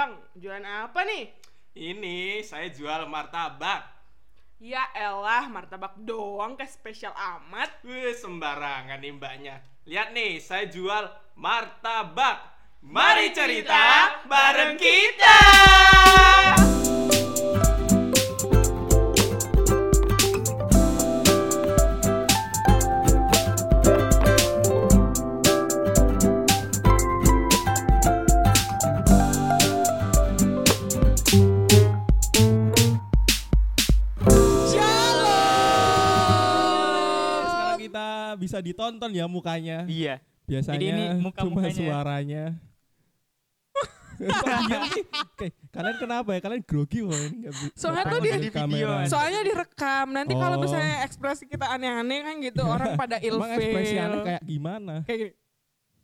Bang, jualan apa nih? Ini saya jual martabak. Ya elah, martabak doang kayak spesial amat. Wih, sembarangan nih mbaknya. Lihat nih, saya jual martabak. Mari cerita bareng kita. Bisa ditonton ya mukanya. Iya. Biasanya Jadi ini muka cuma mukanya. suaranya. Kok diam sih? Oke, kalian kenapa ya? Kalian grogi loh ini Soalnya tuh di video. Soalnya direkam. Nanti kalau Oh. misalnya ekspresi kita aneh-aneh kan gitu, orang pada ilfeel. Emang ekspresinya kayak gimana? Kayak gini.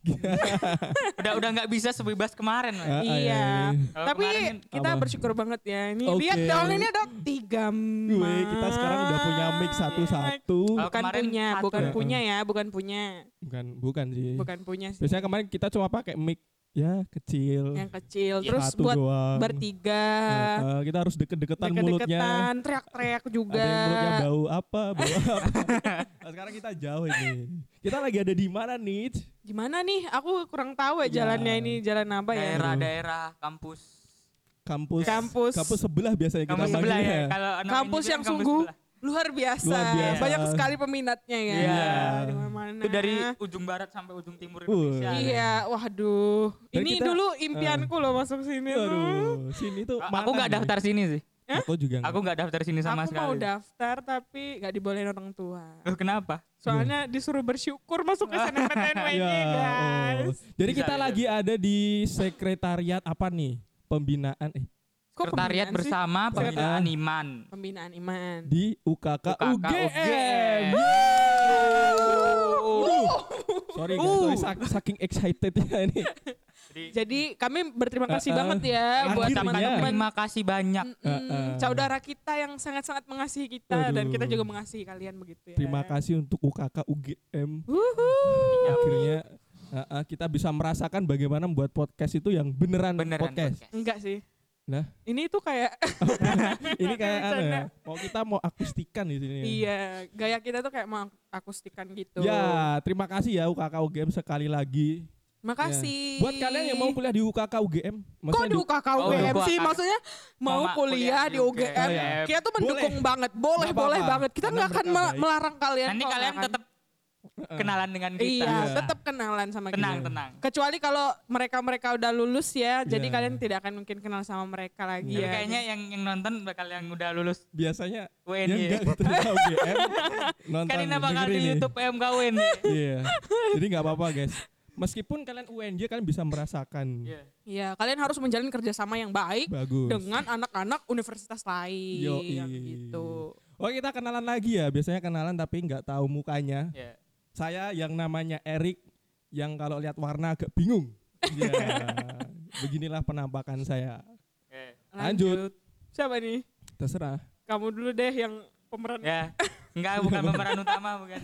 Udah udah nggak bisa sebebas kemarin, ah, Iya. iya. Kalau Tapi kemarin kan kita apa? bersyukur banget ya. Ini Oke. lihat dong ini ada tiga Wih, kita sekarang udah punya mic satu-satu. Bukan kemarin punya, satu bukan ya? punya ya, bukan punya, Bukan, bukan sih. bukan punya sih. Biasanya kemarin kita cuma pakai mic ya kecil. Yang kecil. Terus satu buat doang. bertiga, eh, kita harus deket-deketan mulutnya. deket-deketan, teriak-teriak juga. Ada yang mulutnya bau apa, bau apa. Nah, sekarang kita jauh ini. Kita lagi ada di mana nih? Gimana nih? Aku kurang tahu ya Ya. jalannya ini jalan apa ya? daerah-daerah kampus. Kampus. Kampus. Kampus sebelah biasanya kita Kampus sebelah manggilnya ya. Kalau Kampus yang kan kampus sungguh sebelah. Luar biasa. Luar biasa. Banyak sekali peminatnya ya. Iya. Di mana-mana. Itu dari ujung barat sampai ujung timur Uh. Indonesia. Iya, waduh. Dan ini kita- dulu impianku loh masuk sini tuh. Aduh, sini tuh A- mana Aku nggak daftar sini sih. Aku juga Aku nggak daftar sini sama Aku sekali. mau daftar tapi nggak dibolehin orang tua. Loh, kenapa? Soalnya disuruh bersyukur masuk ke SNMPTN Ya, guys. oh. Jadi Bisa, kita bisa. lagi ada di sekretariat apa nih? Pembinaan eh Kok Sekretariat pembinaan sih? bersama pembinaan iman. Pembinaan iman. di UKK, UKK UGM. Sorry guys, Uh. sorry, sak- saking excited ya ini. Jadi Jadi kami berterima kasih Uh, uh. banget ya buat teman-teman terima kasih banyak. Mm-mm, Uh, uh. saudara kita yang sangat-sangat mengasihi kita dan Aduh. kita juga mengasihi kalian begitu ya. Terima kasih untuk UKK UGM. Wuhuu. Akhirnya uh, uh, kita bisa merasakan bagaimana membuat podcast itu yang beneran, Beneran podcast. podcast. Enggak sih. Nah. Ini tuh kayak Ini kayak anu Bercanda. ya. Mau kita mau akustikan di sini. iya, gaya kita tuh kayak mau akustikan gitu. Ya, terima kasih ya UKK UGM sekali lagi. Makasih. Buat kalian yang mau kuliah di UKK UGM, Kok maksudnya di UKK Oh, UGM di sih? Maksudnya mau Mama kuliah di UGM. Oh, iya. Kita tuh mendukung Boleh. banget. Boleh, boleh banget. Kita nggak akan melarang kalian. Nanti kalian tetap kenalan dengan kita. Iya, Iya. tetap kenalan sama Tenang, kita. tenang. Kecuali kalau mereka-mereka udah lulus ya, jadi Iya. kalian tidak akan mungkin kenal sama mereka lagi Tapi ya. kayaknya yang yang nonton bakal yang udah lulus biasanya UNY. yang diterima UGM nonton Kan ini bakal di. YouTube PMK UNY. Iya. Jadi nggak apa-apa guys. Meskipun kalian UNJ kalian bisa merasakan Iya. Iya, kalian harus menjalin kerjasama yang baik bagus. dengan anak-anak universitas lain. Yoi. Gitu. Oh kita kenalan lagi ya. Biasanya kenalan tapi nggak tahu mukanya. Iya. Saya yang namanya Erik yang kalau lihat warna agak bingung. Iya. Beginilah penampakan saya. Oke. Lanjut. Siapa nih? Terserah. Kamu dulu deh yang pemeran. Ya. Enggak, bukan pemeran utama, bukan.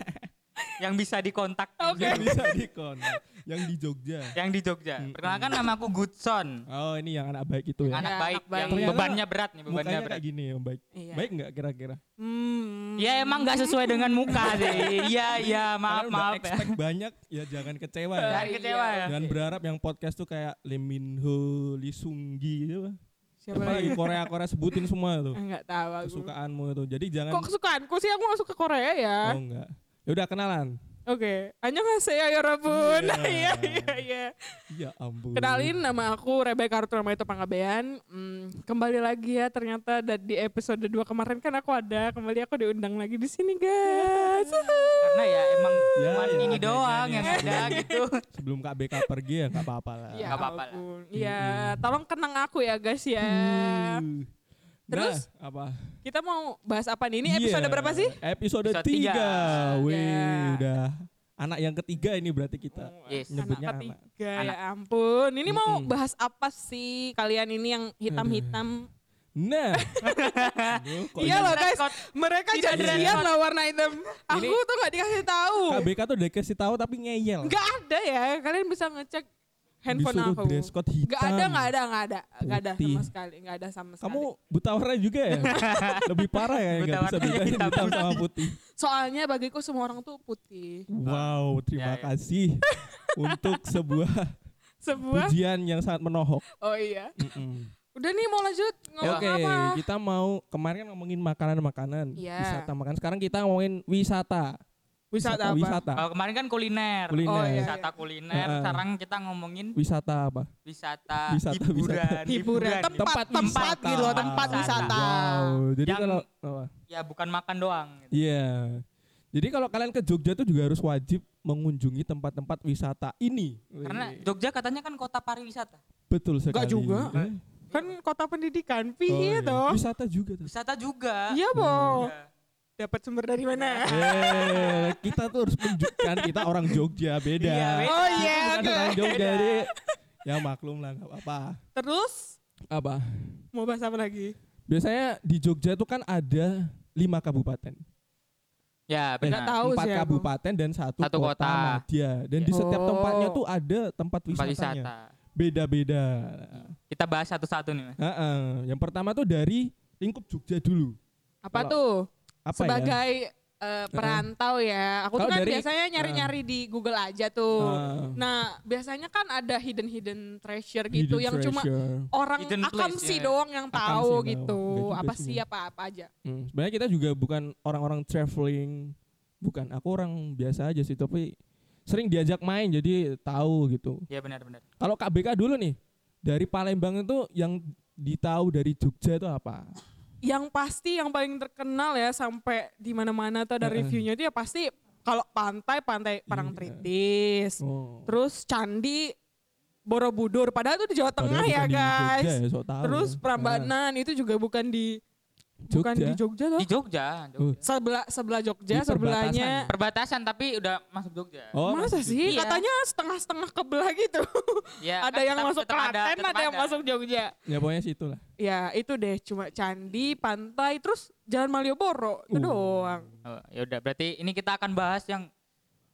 Yang bisa dikontak. Oke. Yang bisa dikon. Yang di Jogja. Yang di Jogja. Mm-mm. Perkenalkan namaku Goodson. Oh ini yang anak baik itu ya. Anak Ya, baik anak baik. yang Ternyata bebannya berat nih, bebannya Mukanya berat. kayak gini ya baik. Iya. Baik nggak kira-kira? Hmm. Ya emang nggak sesuai dengan muka sih. Iya, iya, maaf, udah maaf ya. expect banyak ya jangan kecewa ya. Jangan kecewa ya. Jangan berharap yang podcast tuh kayak Lee Min Ho, Lee Sung Gi gitu. Siapa Apa lagi lagi? Korea-Korea sebutin semua tuh. Enggak tahu aku. Kesukaanmu itu. Jadi jangan Kok kesukaanku sih aku masuk ke Korea ya? Oh enggak. Ya udah kenalan. Oke. Annyeonghaseyo ya Rabun. Iya. Iya iya iya. Ya ampun. Kenalin nama aku Rebecca Arthur itu Panggabean. Hmm, kembali lagi ya ternyata di episode 2 kemarin kan aku ada. Kembali aku diundang lagi di sini guys. Karena ya emang Ya, cuman ya, ini doang yang ada gitu. Sebelum Kak BK pergi ya nggak apa-apa lah. Ya Nggak apa-apa lah. Iya, tolong kenang aku ya guys ya. Uh. Terus? Nah, apa? Kita mau bahas apa nih? Ini Iya. episode berapa sih? Episode Episode 3. tiga. Wih, Ya. udah anak yang ketiga ini berarti kita. Yes. Nyebutnya anak anak. ketiga Anak. ya ampun. Ini mau Mm-mm. bahas apa sih kalian ini yang hitam-hitam? Nah. Aduh, Iya ini- loh guys, mereka ada jadian loh warna hitam. Aku tuh nggak dikasih tahu. Kak BK tuh udah kasih tahu tapi ngeyel. Nggak ada ya. Kalian bisa ngecek handphone disuruh aku. dress code hitam. Gak ada, gak ada, gak ada, gak ada Putih. sama sekali, gak ada sama sekali. Kamu buta warna juga ya? Lebih parah ya Buta nggak bisa bedain hitam. hitam sama putih. Soalnya bagiku semua orang tuh putih. Wow, terima Ya, ya. kasih untuk sebuah Sebuah. pujian yang sangat menohok. Oh iya. Mm-mm. Udah nih mau lanjut ngomong Oke, apa? kita mau kemarin kan ngomongin makanan-makanan, Iya. wisata makan. Sekarang kita ngomongin wisata. Wisata apa? Wisata. Oh, kemarin kan kuliner. Kuliner. Oh, iya. Wisata kuliner. Heeh. Sekarang kita ngomongin Wisata apa? wisata, Wisata, hiburan. Hiburan, tempat, Tempat tempat, wisata. gitu loh, tempat Wisata. wisata. Wow, jadi Yang- kalau apa? Ya bukan makan doang. gitu. Iya. Jadi kalau kalian ke Jogja tuh juga harus wajib mengunjungi tempat-tempat wisata ini. Karena Jogja katanya kan kota pariwisata. betul sekali. juga. Eh, Kan kota pendidikan, oh piye iya. toh? Wisata juga tuh. Wisata juga. Iya, Bo. Iya. Dapat sumber dari mana? Eh, kita tuh harus menunjukkan kita orang Jogja beda. Iya, beda. Oh iya, bukan oke. orang Jogja jadi ya maklum lah nggak apa-apa. Terus Apa? mau bahas apa lagi? Biasanya di Jogja tuh kan ada lima kabupaten. Ya, Eh, benar. tahu empat sih aku. kabupaten dan satu, Satu kota, kota. madya. Dan di setiap Oh. tempatnya tuh ada tempat Tempat wisatanya. wisata. Beda-beda. Kita bahas satu-satu nih, Mas. Heeh. Yang pertama tuh dari lingkup Jogja dulu. Apa Kalau- tuh? Apa Sebagai eh, perantau ya. Aku tuh Kalau kan dari- biasanya nyari-nyari di Google aja tuh. Ah. Nah, biasanya kan ada hidden hidden treasure ya? gitu Hidden yang cuma treasure. orang Hidden akam place, sih ya. doang yang Akam tahu gitu. Apa sih, ya. apa-apa aja. Hmm, Sebenarnya kita juga bukan orang-orang traveling, bukan. Aku orang biasa aja sih, tapi sering diajak main jadi tahu gitu. Ya benar-benar. Kalau KBK dulu nih, dari Palembang itu yang ditahu dari Jogja itu apa? Yang pasti yang paling terkenal ya sampai di mana-mana tuh ada reviewnya itu ya pasti kalau pantai pantai Parangtritis. Oh. Terus candi Borobudur padahal itu di Jawa Tengah ya di guys. Jogja ya, tahu Terus ya. Prambanan itu juga bukan di Nah, bukan Jogja. di Jogja tuh. Di Jogja, Uh. Jogja. Sebelah sebelah Jogja, Di sebelahnya Perbatasan tapi udah masuk Jogja. Oh, Masa sih? Iya. Katanya setengah-setengah kebelah gitu. Ya, ada kan yang tetap- masuk Klaten, ada, tetap yang masuk Jogja. Ya pokoknya situ lah. Ya itu deh, cuma candi, pantai, terus Jalan Malioboro itu Uh. doang. Oh, ya udah, berarti ini kita akan bahas yang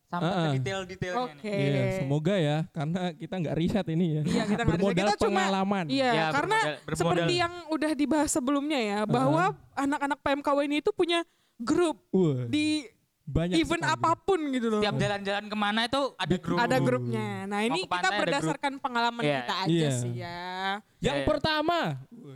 sampai ke detail-detailnya Oke. nih. Iya, semoga ya karena kita nggak riset ini ya. Iya kita nggak. Bermodal kita cuma pengalaman. Iya, Ya, karena bermodal- bermodal. seperti yang udah dibahas sebelumnya ya, bahwa anak-anak PMKW ini itu punya grup Wah, di banyak event sekali. apa pun gitu loh. Setiap jalan-jalan ke mana itu ada grup. Ada grupnya. Nah ini kita berdasarkan pengalaman Iya. kita aja Iya. sih ya. Yang Iya. pertama,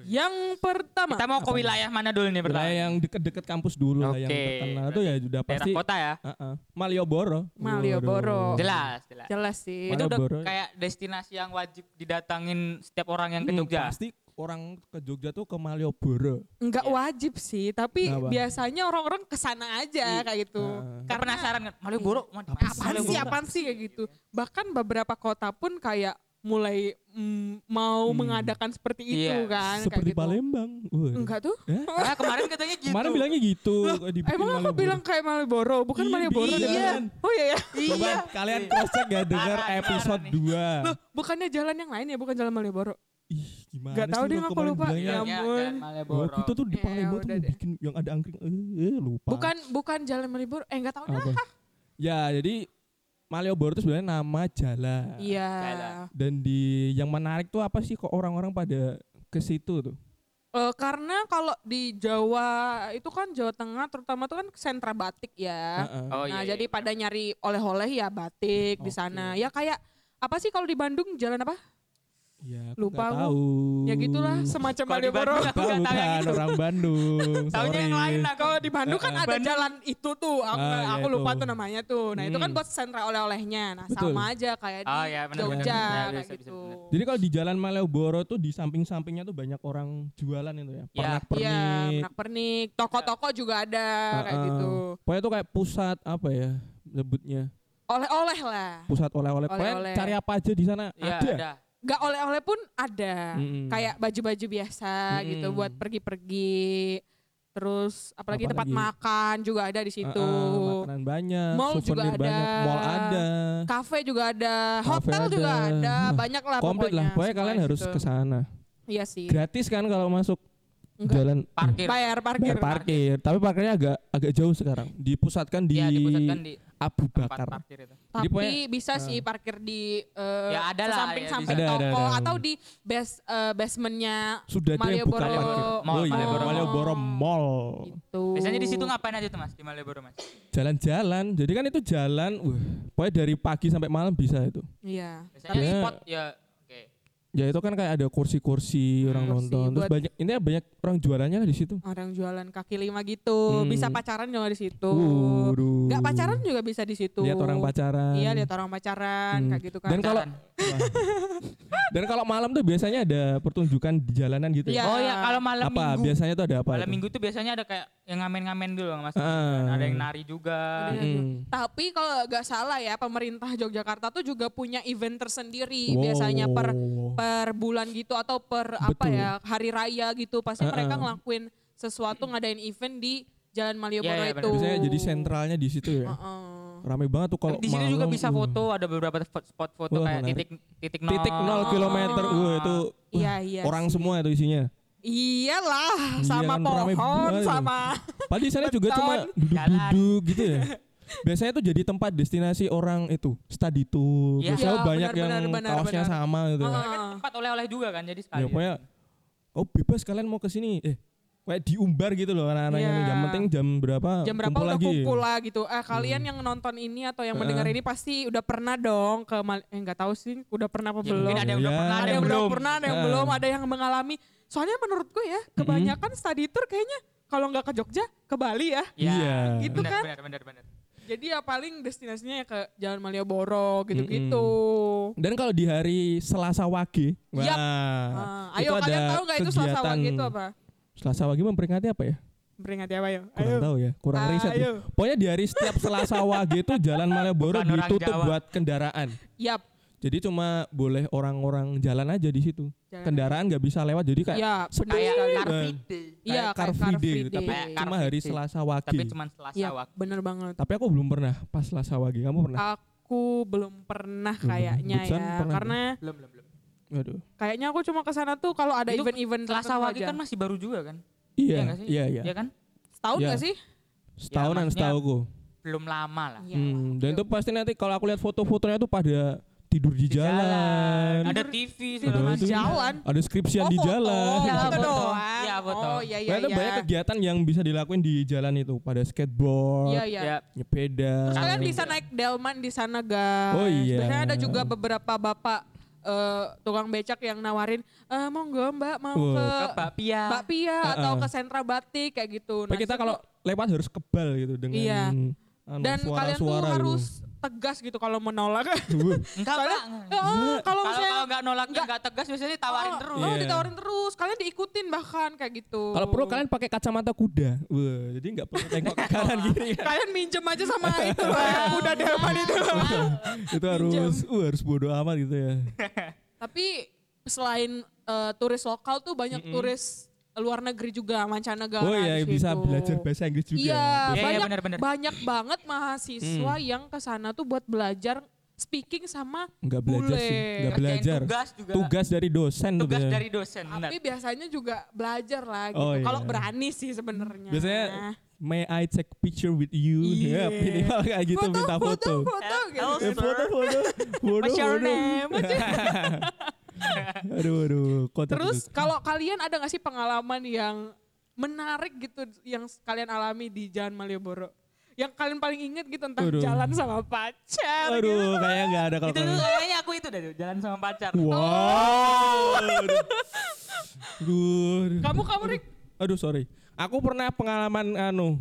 Yang pertama, Kita mau ke wilayah mana dulu nih pertama? wilayah yang deket-deket kampus dulu lah yang terkenal itu ya udah Daerah pasti kota ya. Heeh. Malioboro. Malioboro. Waduh. Jelas, jelas. jelas sih. Itu udah Malioboro. kayak destinasi yang wajib didatangin setiap orang yang ke Hmm, Jogja. Pasti orang ke Jogja tuh ke Malioboro. Enggak Iya. wajib sih, tapi Kenapa? biasanya orang-orang ke sana aja kayak gitu. Heeh. Karena penasaran kan, Malioboro, mana- Apa sih, apaan sih kayak gitu. Bahkan beberapa kota pun kayak mulai mm, mau Hmm. mengadakan seperti itu Iya. kan. kayak Seperti gitu. Palembang. Wah. Enggak tuh. Eh? Ah, kemarin katanya gitu. Kemarin bilangnya gitu. dibikin Emang aku bilang kayak Malioboro, bukan Iya, Malioboro iya. Oh iya ya. Coba kalian cross check ya dengar episode parah nih. 2. Loh, bukannya jalan yang lain ya, bukan jalan Malioboro. Ih, gimana Nggak tahu deh, aku lupa. Ya ampun. Jalan Oh, Malioboro. kita tuh di Ya, Palembang tuh udah mau deh. bikin yang ada angkring. Eh, eh, lupa. Bukan bukan jalan Malioboro. Eh enggak tahu dah. Apa? Ya, jadi Malioboro itu sebenarnya nama jalan. Iya. Dan di yang menarik tuh apa sih kok orang-orang pada ke situ tuh? Eh, karena kalau di Jawa itu kan Jawa Tengah terutama tuh kan sentra batik ya. Heeh. Oh nah, iya. jadi iya. pada nyari oleh-oleh ya batik di Oke. sana. Ya kayak apa sih kalau di Bandung jalan apa? Ya, aku Lupa aku. tahu. Ya gitulah semacam Kalau di Malioboro. Bandung Aku Aku nggak tahu yang bukan itu. orang Bandung. Taunya yang lain aku. Kalau di Bandung kan ada Bandung. jalan itu tuh, aku, Ah, ya aku lupa itu. tuh namanya tuh. Nah itu kan Hmm. buat sentra oleh-olehnya. Nah Betul. sama aja kayak di Oh, ya, benar, Jogja benar, benar. Ya, kayak bisa, bisa, gitu. Jadi kalau di Jalan Malioboro tuh di samping-sampingnya tuh banyak orang jualan itu ya. Ya, Pernak-pernik. Iya, pernak-pernik, toko-toko juga ada kayak Heeh. gitu. Pokoknya tuh kayak pusat apa ya sebutnya? Oleh-oleh lah. Pusat oleh-oleh. Pokoknya Oleh-oleh. cari apa aja di sana Iya, ada. ada. Gak oleh-oleh pun ada. Mm-mm. Kayak baju-baju biasa gitu Mm-mm. buat pergi-pergi. Terus apalagi tempat Apalagi? makan juga ada di situ. Heeh, makanan banyak, Mall juga ada. banyak, mall ada. Kafe juga ada, Kafe hotel juga ada. ada, Wah, banyak lah Komplit pokoknya. lah. Pokoknya semua kalian harus ke sana. Iya sih. Gratis kan kalau masuk Enggak. jalan Parkir. Bayar parkir. bayar parkir. Tapi parkirnya agak agak jauh sekarang. Dipusatkan di, Iya, dipusatkan di Abu Bakar. itu. Tapi pokoknya- bisa sih parkir di eh, Ya, ada lah, samping-samping ya, bisa. Ada, ada, toko ada. atau di base eh, basementnya Sudah ada yang buka Malioboro. parkir. Mall, oh iya, Malioboro. Malioboro Mall. gitu. Biasanya di situ ngapain aja tuh mas di Malioboro mas? Jalan-jalan. Jadi kan itu jalan, wah, pokoknya dari pagi sampai malam bisa itu. Iya. Biasanya Tapi- spot ya. Ya itu kan kayak ada kursi-kursi orang Kursi nonton. Terus banyak ini banyak orang jualannya lah di situ. Orang jualan kaki lima gitu, Hmm. bisa pacaran juga di situ. Waduh. Gak pacaran juga bisa di situ. Lihat orang pacaran. Iya, lihat orang pacaran Hmm. kayak gitu kan. Dan kalau. dan kalau malam tuh biasanya ada pertunjukan di jalanan gitu Iya. ya. Oh ya kalau malam apa minggu. biasanya tuh ada apa? Malam itu? minggu tuh biasanya ada kayak yang ngamen-ngamen dulu mas. Ah. Ada yang nari juga. Ada yang- Mm. Tapi kalau gak salah ya, pemerintah Yogyakarta tuh juga punya event tersendiri. Wow. Biasanya per per bulan gitu atau per apa Betul. ya hari raya gitu. Pasti Uh-uh. mereka ngelakuin sesuatu ngadain event di Jalan Malioboro Iya, iya, itu. Biasanya jadi sentralnya di situ ya. Uh-uh. Rame banget tuh kalau di situ juga bisa uh. foto, ada beberapa spot foto Wah, kayak menarik. titik titik nol. Titik nol kilometer. Wah itu wah, Iya iya. orang sih. semua itu isinya. Iyalah, Iya sama rame pohon, sama Padahal di sana juga cuma duduk-duduk gitu ya. Biasanya itu jadi tempat destinasi orang itu study tour. Iya. Biasanya Iya, banyak benar, yang benar, benar, kaosnya benar. sama gitu. Heeh. Kan tempat oleh-oleh juga kan jadi sekali. Ya pokoknya oh bebas kalian mau ke sini. Eh kayak diumbar gitu loh anak-anaknya. Iya. Yang penting jam berapa jam berapa kumpul udah lagi. kumpul lah gitu. Eh kalian yang nonton ini atau yang mendengar ini pasti udah pernah dong ke Mal eh nggak tahu sih udah pernah apa Ya, belum. mungkin ada yang udah Ya. pernah, ada yang belum pernah, ada yang belum, ada yang mengalami. Soalnya menurut gue ya, kebanyakan study tour kayaknya kalau nggak ke Jogja, ke Bali ya. Iya. Gitu benar, kan? Benar, benar, benar. Jadi ya paling destinasinya ya ke Jalan Malioboro gitu-gitu. Dan kalau di hari Selasa Wage, wah, Yap. Ah, ayo ada kalian tahu nggak itu Selasa Wage itu apa? Selasa Wage memperingati apa ya? Peringati apa yuk? Kurang Ayo. tahu ya, kurang riset. ya. Ayo. Pokoknya di hari setiap Selasa Wage itu Jalan Malioboro Bukan orang ditutup Jawa. buat kendaraan. Yap. Jadi cuma boleh orang-orang jalan aja di situ. Jalan Kendaraan nggak bisa lewat. Jadi kayak Ya, sepi sekali. Car Eh, Free Day. Iya, kayak Car Free Day, Free tapi cuma hari. Selasa Wage. Tapi cuma Selasa Iya, waktu. bener banget. Tapi aku belum pernah pas Selasa Wage. Kamu pernah? Aku belum pernah kayaknya ya, pernah karena belum, belum. Waduh. kayaknya aku cuma ke sana tuh kalau ada event-event Selasa tertentu Wage aja. kan masih baru juga kan? Iya, sih? iya, iya. Iya kan? setahun Iya. gak sih? Setahunan maksudnya- setauku. Belum lama lah. Iya. Hmm, dan itu pasti nanti kalau aku lihat foto-fotonya tuh pada tidur di, Di jalan. Ada Tidur- TV tidur itu. di jalan. Ada skripsian Oh, di jalan. Iya, Iya, foto. Iya, foto. Oh, iya, iya, iya. banyak kegiatan yang bisa dilakuin di jalan itu. Pada skateboard, Iya, iya. Ya, nyepeda. Terus kalian bisa ya. naik delman di sana guys. Oh, iya. Biasanya ada juga beberapa bapak eh, tukang becak yang nawarin, eh, monggo mbak mau Wow. ke ke Bakpia. Bakpia atau Uh-uh. ke sentra batik kayak gitu. Tapi kita kalau lewat harus kebal gitu dengan Iya. anu, dan kalian tuh suara-suara harus tegas gitu kalau menolak. Enggak, Soalnya, eh, kalau Kalau misalnya kalau nggak nolaknya nggak- nggak tegas biasanya tawarin oh, terus. Oh, Iya. ditawarin terus. Kalian diikutin bahkan kayak gitu. Kalau perlu kalian pakai kacamata kuda. Wah, jadi nggak perlu tengok ke kanan kiri. kalian minjem aja sama itu loh, yang udah delman itu. itu harus uh, harus bodoh amat gitu ya. Tapi selain eh, turis lokal tuh banyak Mm-mm. turis luar negeri juga, mancanegara. Oh iya bisa belajar bahasa Inggris juga. Iya, Iya, iya, banyak benar-benar. banyak banget mahasiswa Hmm. yang ke sana tuh buat belajar speaking sama Enggak belajar sih, Bule. enggak Kerjain belajar. Tugas juga. Tugas dari dosen Tugas biasanya. dari dosen. benar. tapi biasanya juga belajar lah gitu. Oh, iya. Kalau berani sih sebenarnya. Biasanya may I take picture with you? Iya. Ya, minimal kayak gitu foto, minta foto, foto. foto, gitu. Hello, Eh, sir. foto, foto, foto, What's your foto. name? aduh, aduh, Terus kalau kalian ada gak sih pengalaman yang menarik gitu yang kalian alami di Jalan Malioboro? Yang kalian paling inget gitu tentang Aduh. jalan sama pacar gitu. Aduh, kayaknya nggak ada kalau itu kayaknya aku itu dah jalan sama pacar. Wow. Aduh. Aduh. Kamu kamu Rik, Aduh, sorry. Aku pernah pengalaman anu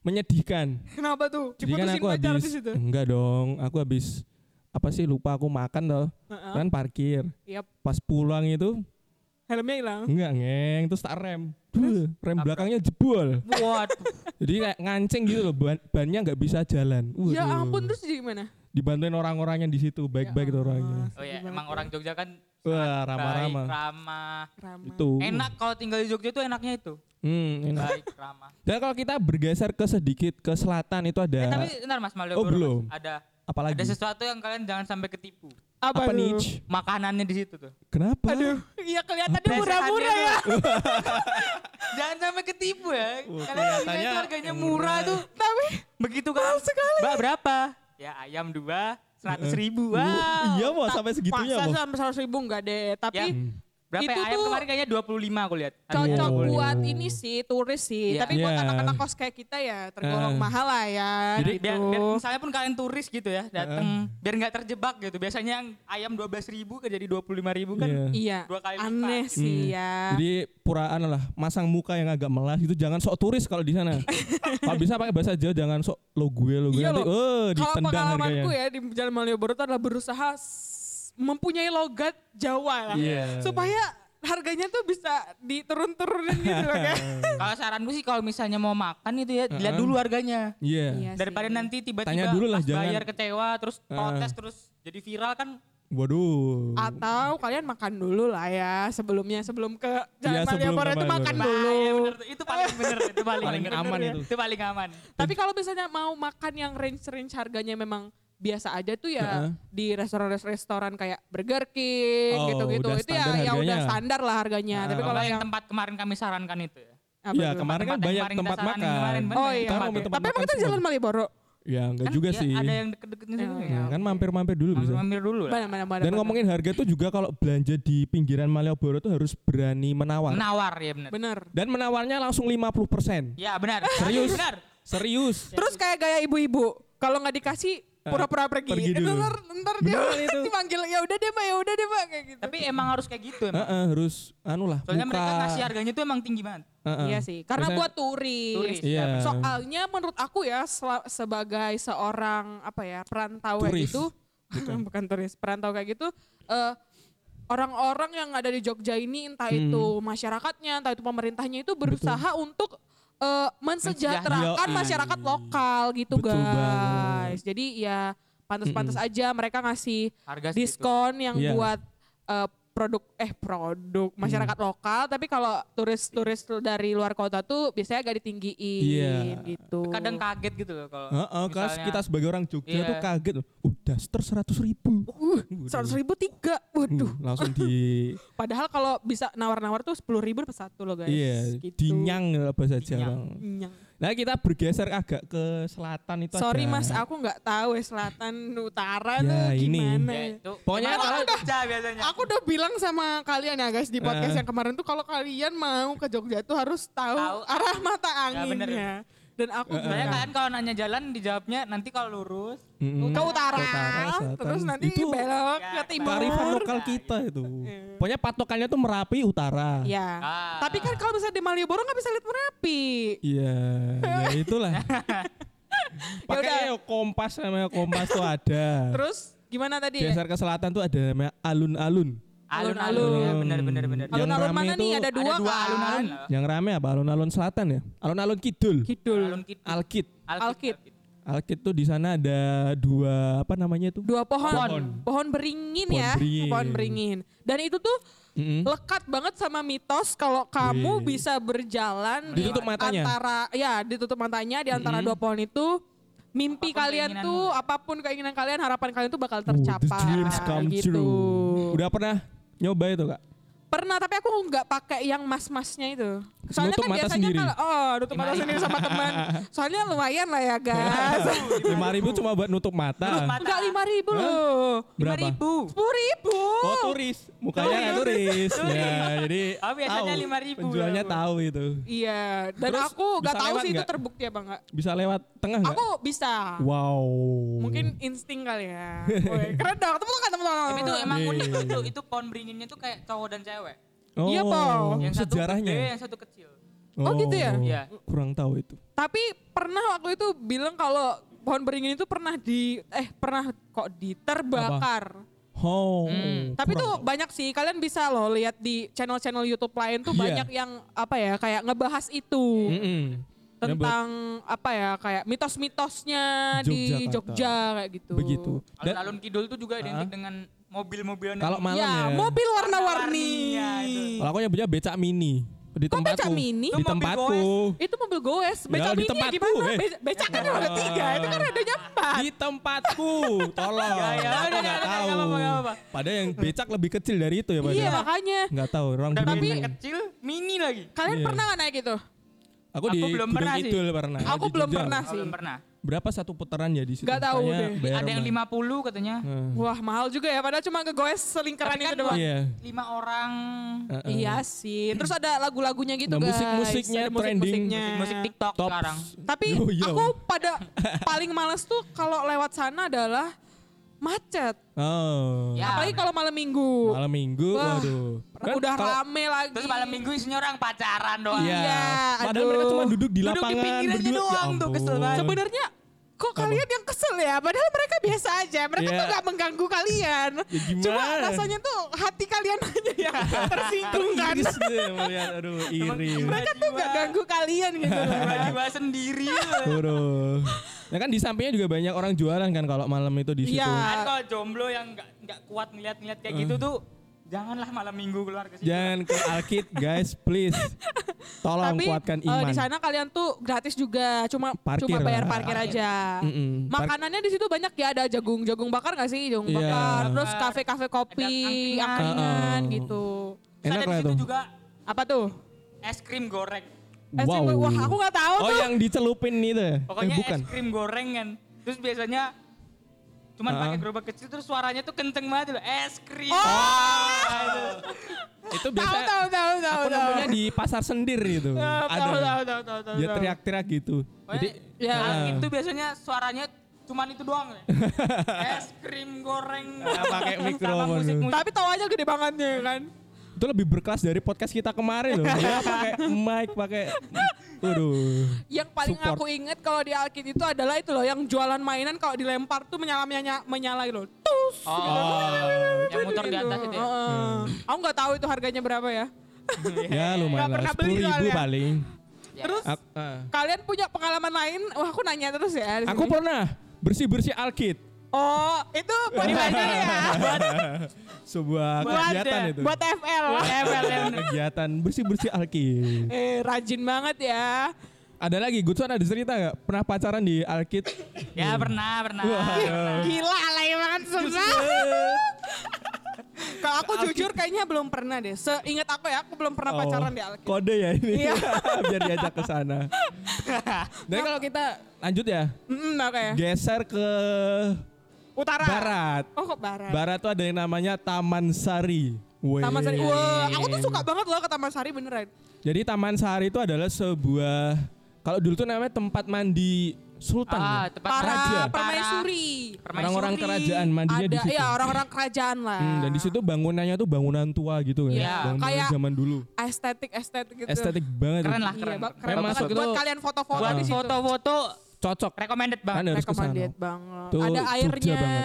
menyedihkan. kenapa tuh? Jadi kan aku pacar habis di situ. enggak dong, aku habis apa sih lupa aku makan toh. Heeh. Kan parkir. Yap. Pas pulang itu Helmnya hilang. enggak ngeng terus tak rem. Duh, rem belakangnya jebol. Waduh. Jadi kayak ngancing gitu loh, ban bannya nggak bisa jalan. Ya Waduh. ampun terus jadi gimana? Dibantuin orang-orangnya di situ, baik-baik tuh orangnya. Oh ya, emang orang Jogja kan Wah, ramah-ramah. ramah. Ramah. Itu. Enak kalau tinggal di Jogja itu enaknya itu. Hmm, enak. Baik, ramah. Dan kalau kita bergeser ke sedikit ke selatan itu ada Eh, tapi bentar Mas Malioboro. Oh, belum. Mas. Ada apalagi? ada sesuatu yang kalian jangan sampai ketipu. apa tuh? nih? Makanannya di situ tuh. Kenapa? Aduh, iya kelihatannya Apa? murah-murah ya. jangan sampai ketipu ya. Wah, Kalian lihat harganya murah. murah tuh. Tapi Begitu kan? sekali. Mbak berapa? ya ayam dua seratus ribu. Uh, Wow. Iya mau sampai segitunya Masa mau. sampai seratus ribu enggak deh. Tapi Ya. Berapa Itu ya? ayam tuh kemarin kayaknya 25 aku lihat. Cocok Oh. buat ini sih turis sih. Iya. Tapi buat Iya. anak-anak kos kayak kita ya tergolong Eh. mahal lah ya. Jadi gitu. biar, biar misalnya pun kalian turis gitu ya datang biar nggak terjebak gitu biasanya yang ayam dua belas ribu ke jadi dua puluh lima ribu kan Iya. iya. dua kali lipat Aneh gitu. sih Hmm. ya. Jadi puraan lah, masang muka yang agak melas itu jangan sok turis kalau di sana. kalau bisa pakai bahasa Jawa jangan sok lo gue lo gue Iya nanti loh. oh Kalau pengalamanku harganya. ya di Jalan Malioboro itu adalah berusaha mempunyai logat Jawa lah. Iya. Supaya harganya tuh bisa diturun-turunin gitu loh kan. kalau saranku sih kalau misalnya mau makan itu ya dilihat dulu harganya Iya. Iya daripada sih. nanti tiba-tiba Tanya dulu lah, pas jangan- bayar kecewa terus protes terus jadi viral kan Waduh. Atau kalian makan dulu lah ya sebelumnya sebelum ke Jalan Iya, sebelum Malioboro ke itu makan Malioboro. dulu. Bener tuh. itu paling bener itu paling, Paling bener. aman itu. itu paling aman Tapi kalau misalnya mau makan yang range-range harganya memang biasa aja tuh ya Heeh. di restoran-restoran kayak Burger King Oh, gitu-gitu itu ya standar ya udah standar lah harganya. Nah, Tapi kalau yang yang tempat kemarin kami sarankan itu ya apa Iya kemarin kan Tempat yang banyak tempat saranin makan. kemarin. Oh iya. Kita mau Tapi tempat emang itu. Jalan Malioboro. Ya enggak Kan juga ya sih. ada yang deket-deketnya Ya, situ Ya, ya kan mampir-mampir dulu bisa. mampir dulu lah Mana mana mana. Dan ngomongin harga tuh juga kalau belanja di pinggiran Malioboro tuh harus berani menawar. menawar ya benar bener. Dan menawarnya langsung 50%. ya benar Serius? benar Serius. Terus kayak gaya ibu-ibu, kalau nggak dikasih pura-pura pergi. pergi Itu dulu. ntar, ntar dia itu. dipanggil ya udah deh mbak, ya udah deh mbak kayak gitu. tapi emang harus kayak gitu emang Heeh, harus anu lah soalnya buka. mereka ngasih harganya tuh emang tinggi banget Heeh. Iya sih, karena Biasanya- buat turis. Turis. Iya. Soalnya menurut aku ya sel- sebagai seorang apa ya perantau kayak Turis. gitu, bukan. turis, perantau kayak gitu, eh, orang-orang yang ada di Jogja ini entah Hmm. itu masyarakatnya, entah itu pemerintahnya itu berusaha untuk eh, mensejahterakan masyarakat lokal gitu Betul guys. banget. Jadi ya pantas-pantas aja mereka ngasih harga diskon yang Iya. buat eh, produk eh produk masyarakat Hmm. lokal tapi kalau turis-turis dari luar kota tuh biasanya agak ditinggiin Iya. gitu. kadang kaget gitu loh kalau Heeh, kalau misalnya- kita sebagai orang Jogja Iya. tuh kaget. Uh, daster seratus ribu. uh, seratus ribu tiga, waduh. Uh, langsung di Padahal kalau bisa nawar-nawar tuh sepuluh ribu dapat satu loh guys. iya gitu. dinyang apa saja Dinyang. orang. Dinyang. Nah kita bergeser agak ke selatan itu Sorry ada. mas, aku nggak tahu ya selatan utara Ya, tuh ini. gimana. ya, ya. itu Pokoknya kalau- Jogja biasanya Aku udah bilang sama kalian ya guys di podcast Eh. yang kemarin tuh kalau kalian mau ke Jogja tuh harus tahu, Tahu. arah mata Ya, bener. Dan aku Soalnya bilang, kalian kalau nanya jalan dijawabnya nanti kalau lurus Mm-mm. ke utara, Ke utara, selatan. terus nanti Itu belok Ya, ke timur. kearifan lokal Nah, kita itu. Iya. Pokoknya patokannya tuh Merapi utara. Ya. Ah. Tapi kan kalau misalnya di Malioboro nggak bisa lihat Merapi. Iya, ya itulah. Pakai Yaudah. ya, kompas namanya kompas tuh ada. Terus gimana tadi? Geser ke selatan tuh ada namanya alun-alun. Alun-alun ya benar benar benar Alun-alun rame mana nih? Ada dua, ada dua kan? alun-alun. Yang rame apa? Alun-alun selatan ya? Alun-alun kidul. Kidul. alun kidul Alkit. Alkit. Alkit tuh di sana ada dua apa namanya itu? Dua pohon. Pohon. Pohon, beringin Pohon ya. beringin. Pohon beringin. Dan itu tuh Mm-mm. lekat banget sama mitos kalau kamu Wih. bisa berjalan di Ditutup matanya. antara ya ditutup matanya di antara Mm-mm. dua pohon itu mimpi Apa pun kalian tuh apa pun keinginan kalian harapan kalian tuh bakal Oh, the tercapai dreams come gitu. true. Udah pernah nyoba itu kak? Pernah tapi aku nggak pakai yang mas-masnya itu. Soalnya Nutup kan mata biasanya sendiri. kalau oh nutup mata sendiri sama teman. Soalnya lumayan lah ya guys. Lima ribu cuma buat nutup mata. Enggak lima ribu loh. lima Berapa? ribu Sepuluh ribu. Oh turis, mukanya nggak turis. Ya, jadi Oh, biasanya tahu. 5.000 Penjualnya ya, tahu itu. Iya. Dan Terus aku nggak tahu sih itu nggak? terbukti apa enggak. Bisa lewat tengah nggak? Aku bisa. Wow. Mungkin insting kali ya. Woy, keren dong. Tepuk tangan teman-teman. tapi itu emang Iya. unik tuh itu, itu pohon beringinnya tuh kayak cowok dan cewek Oh, Iya, Paul. yang satu sejarahnya. gede yang satu kecil Oh, gitu ya? Iya. Kurang tahu itu. Tapi pernah waktu itu bilang kalau pohon beringin itu pernah di eh pernah kok diterbakar. Oh. Hmm. Tapi tuh tahu. banyak sih kalian bisa loh lihat di channel-channel YouTube lain tuh Iya. banyak yang apa ya kayak ngebahas itu Mm-mm. Ya, buat tentang apa ya kayak mitos-mitosnya di. Jogja kayak gitu. begitu. Dan alun-alun kidul tuh juga identik Ah. dengan mobil-mobilan kalau malam Ya, ya. mobil warna-warni. Kalau aku nyebutnya becak mini di Kok tempatku. becak mini? Di Itu mobil tempatku. Itu mobil goes, Ya, becak di mini ya tempatku, gimana? eh. Be- becak kan ada tiga, itu kan adanya empat. Di tempatku. Tolong. Ya, ya, aku udah, nggak udah, tahu. Padahal yang becak lebih kecil dari itu ya. Iya makanya. Nggak tahu orang dan mobil kecil mini lagi Kalian Iya. pernah nggak naik itu? Aku, Aku di belum Gunung pernah sih. Pernah. Aku di belum pernah sih. belum pernah berapa satu putaran ya di situ? Nggak tahu deh. Ada yang mahal. 50 katanya. Nah, Wah mahal juga ya, padahal cuma ngegoes selingkaran Tapi kan itu doang. Iya. Lima orang Heeh. Iya sih. Terus ada lagu-lagunya gitu Nah, guys. musik-musiknya Ada trending. musik-musiknya. musik TikTok Tops. sekarang. Tapi Oh, iya. aku pada paling males tuh kalau lewat sana adalah macet. Oh. Ya. Apalagi kalau malam minggu. Malam minggu, Wah, waduh. Kan udah kalau- rame lagi. Terus malam minggu isinya orang pacaran doang. Iya. Iya, Padahal aduh. mereka cuma duduk di Duduk di lapangan pinggir aja berdua. doang Ya tuh, kesel banget. Sebenarnya kok kalian yang kesel ya? Padahal mereka biasa aja. Mereka Iya. tuh gak mengganggu kalian. Ya gimana? Cuma rasanya tuh hati kalian aja ya tersinggung kan. Iris deh melihat, aduh iri. Mereka tuh gak ganggu kalian gitu. Jiwa sendiri. Waduh. Ya kan di sampingnya juga banyak orang jualan kan kalau malam itu di situ. Iya. Kan kalau jomblo yang nggak nggak kuat ngeliat-ngeliat kayak gitu tuh janganlah malam minggu keluar ke situ. Jangan ke Alkit guys, please. Tolong Tapi kuatkan eh, iman. di sana kalian tuh gratis juga, cuma Parkir cuma bayar lah. parkir aja. Mm-mm. Park- Makanannya di situ banyak ya, ada jagung jagung bakar gak sih? Jagung Iya. bakar, terus kafe-kafe kopi, angkringan. angkringan Oh. gitu. Terus Enak ada di situ juga Apa tuh? es krim goreng. Es krim- Wow. Wah, aku gak tahu Oh tuh. yang dicelupin itu ya? Pokoknya eh, bukan. es krim goreng kan. Terus biasanya cuman Ah. pakai gerobak kecil terus suaranya tuh kenceng banget loh. Es krim. Itu Tahu biasa tahu tahu tahu aku tahu. nemunya di pasar sendir gitu. Tahu Ada. tahu tahu tahu tahu. tahu. Dia teriak-teriak gitu. Jadi ya. Ah. itu biasanya suaranya cuman itu doang. ya. es krim goreng. Ah, pakai mikrofon. Tapi tawanya gede banget nih kan. Itu lebih berkelas dari podcast kita kemarin loh. Dia pakai mic, pakai Waduh. Yang paling Support. aku inget kalau di Alkit itu adalah itu loh, yang jualan mainan kalau dilempar tuh menyala menyala, menyala gitu loh. Tus. Oh, yang muter di atas itu ya. Heeh. Aku nggak tahu itu harganya berapa ya. Ya Nggak lumayan pernah lah. beli Sepuluh ribu soalnya. paling. Ya. Terus Ak- ah. kalian punya pengalaman lain? Wah aku nanya terus ya. Aku pernah bersih-bersih Alkit. Oh itu buat belajar ya. Buat Sebuah buat kegiatan itu. buat FL. FL ya. kegiatan bersih-bersih Alkit. Eh rajin banget ya. Ada lagi, Gutson ada cerita nggak? Pernah pacaran di Alkit? Ya pernah, pernah. Gila alay banget sumpah. Kalau aku jujur kayaknya belum pernah deh. Seingat aku ya, aku belum pernah pacaran di Alkit. Oh, Kode ya ini. Iya. Biar diajak ke sana. Dan kalau kita lanjut ya, Mm, oke. geser ke Utara. barat. Oh kok barat? Barat tuh ada yang namanya Taman Sari. Weh. Taman Sari. Wah, aku tuh suka banget loh ke Taman Sari beneran. Jadi Taman Sari itu adalah sebuah kalau dulu tuh namanya tempat mandi sultan. Ah, ya? tempat Para Raja. permaisuri. Orang-orang kerajaan mandinya Ada, di situ. Iya, orang-orang kerajaan lah. Hmm, dan di situ bangunannya tuh bangunan tua gitu kan. Iya, Bangunan kayak- zaman dulu. estetik estetik gitu. Estetik banget. Keren lah, Iya, keren. ba- keren Kayak banget. masuk Buat itu- kalian foto-foto Buat di situ. foto-foto Cocok. recommended Kan banget. harus sana. Recommended banget. Tuh, ada airnya. banget.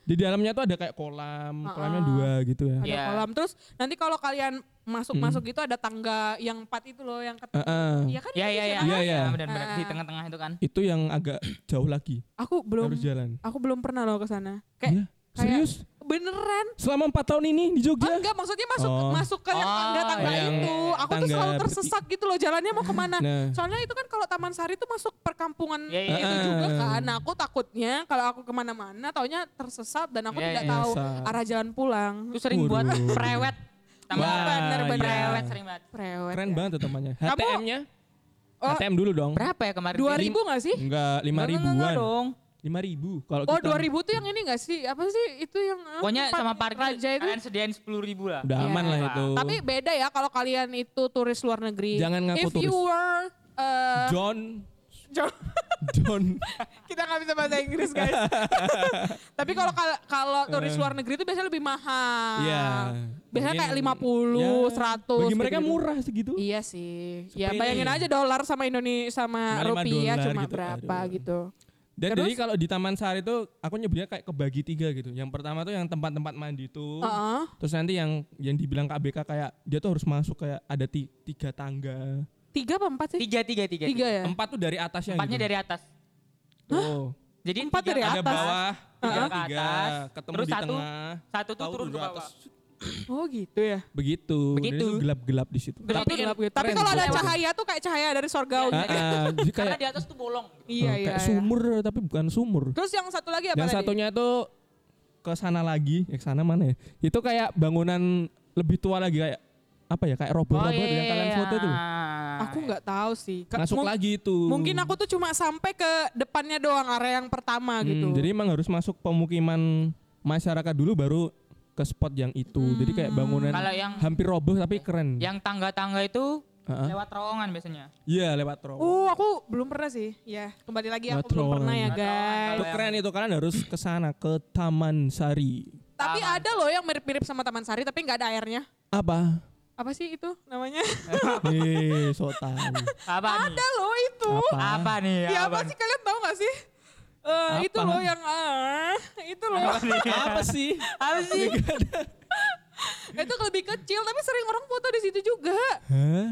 Di dalamnya tuh ada kayak kolam, kolamnya Ah. dua gitu ya. Ada Iya. kolam. Terus nanti kalau kalian masuk-masuk gitu ada tangga yang empat itu loh yang ke- Heeh. Iya kan? Ya, ya, ya. Iya, iya. Benar-benar di Ah. tengah-tengah itu kan. Itu yang agak jauh lagi. Aku belum Harus jalan. aku belum pernah loh ke sana. Kayak Iya. Kayak- Serius? beneran. Selama empat tahun ini di Oh, Jogja? enggak maksudnya masuk Oh. masuk ke yang Oh, tangga-tangga yang itu. Aku tuh tangga selalu berti- tersesat gitu loh jalannya mau ke mana. Nah. Soalnya itu kan kalau Taman Sari itu masuk perkampungan Iya, iya. itu juga Ah. kan. Nah, aku takutnya kalau aku ke mana-mana taunya tersesat dan aku Iya, tidak iya. tahu arah jalan pulang. Itu sering buat Waduh. prewet. Tambah Wah, bener-bener. iya. prewet sering banget. Prewet. Keren ya. banget tuh temannya. HTM-nya? Oh, HTM dulu dong. Berapa ya kemarin? Dua ribu nggak sih? Enggak, lima Enggak, enggak, enggak ribuan. dong. Lima ribu. Kalau Oh, kita 2000 tuh yang ini gak sih? Apa sih itu yang eh, Pokoknya tempat sama parkir raja itu? kalian sediain 10 ribu lah. udah Iya. aman lah itu. Tapi beda ya kalau kalian itu turis luar negeri. Jangan ngaku If you turis. were eh, John, Jo- John. kita nggak bisa bahasa Inggris guys. Tapi kalau kal- kalau turis luar negeri itu biasanya lebih mahal. Iya. Biasanya kayak Mungkin- 50, ya, 100. Bagi mereka gitu-gitu. murah segitu. Iya sih. Ya Sepele. bayangin aja dolar sama Indonesia sama lima rupiah cuma gitu. berapa Aduh. gitu. Dan Terus? jadi kalau di Taman Sari itu aku nyebutnya kayak kebagi tiga gitu. Yang pertama tuh yang tempat-tempat mandi tuh. Heeh. Terus nanti yang yang dibilang KBK kayak dia tuh harus masuk kayak ada ti- tiga tangga. Tiga apa empat sih? Tiga, tiga, tiga. Tiga ya? Empat tuh dari atasnya Empatnya gitu. dari atas. Oh. Jadi Empat tiga dari Ada atas? bawah, tiga, Tiga ke tiga, atas, ketemu terus di satu, tengah. Satu tuh turun ke bawah. atas. Oh gitu ya. Begitu. Begitu. Itu gelap-gelap di situ. Gelap, Tapi gelap kan gitu. Tapi kalau ada cahaya tuh kayak cahaya dari surgawi. Ah, ah, jadi Karena kayak di atas tuh bolong. Iya oh, iya. kayak iya. sumur tapi bukan sumur. Terus yang satu lagi apa Yang tadi? satunya tuh ke sana lagi, ya ke sana mana ya? Itu kayak bangunan lebih tua lagi kayak apa ya? Kayak robot-robot yang kalian foto tuh. Aku nggak tahu sih. Ke- Masuk lagi itu. Mungkin aku tuh cuma sampai ke depannya doang area yang pertama Hmm, gitu. Jadi emang harus masuk pemukiman masyarakat dulu baru ke spot yang itu. Jadi kayak bangunan Kalau yang hampir roboh tapi keren. yang tangga-tangga itu Heeh. lewat terowongan biasanya. Iya lewat terowongan. Oh, aku belum pernah sih. Ya, kembali lagi aku Lewat belum pernah ya, guys. Itu keren itu kalian harus ke sana ke Taman Sari. Tapi Taman. ada loh yang mirip-mirip sama Taman Sari tapi nggak ada airnya. Apa? Apa sih itu namanya? Eh, so tahu. Apa nih? ada loh itu. Apa? Apa nih? Ya apa sih kalian tahu gak sih? Eh, itu loh yang ah, itu loh. Apa sih? Apa sih? itu lebih kecil tapi sering orang foto di situ juga. Hah?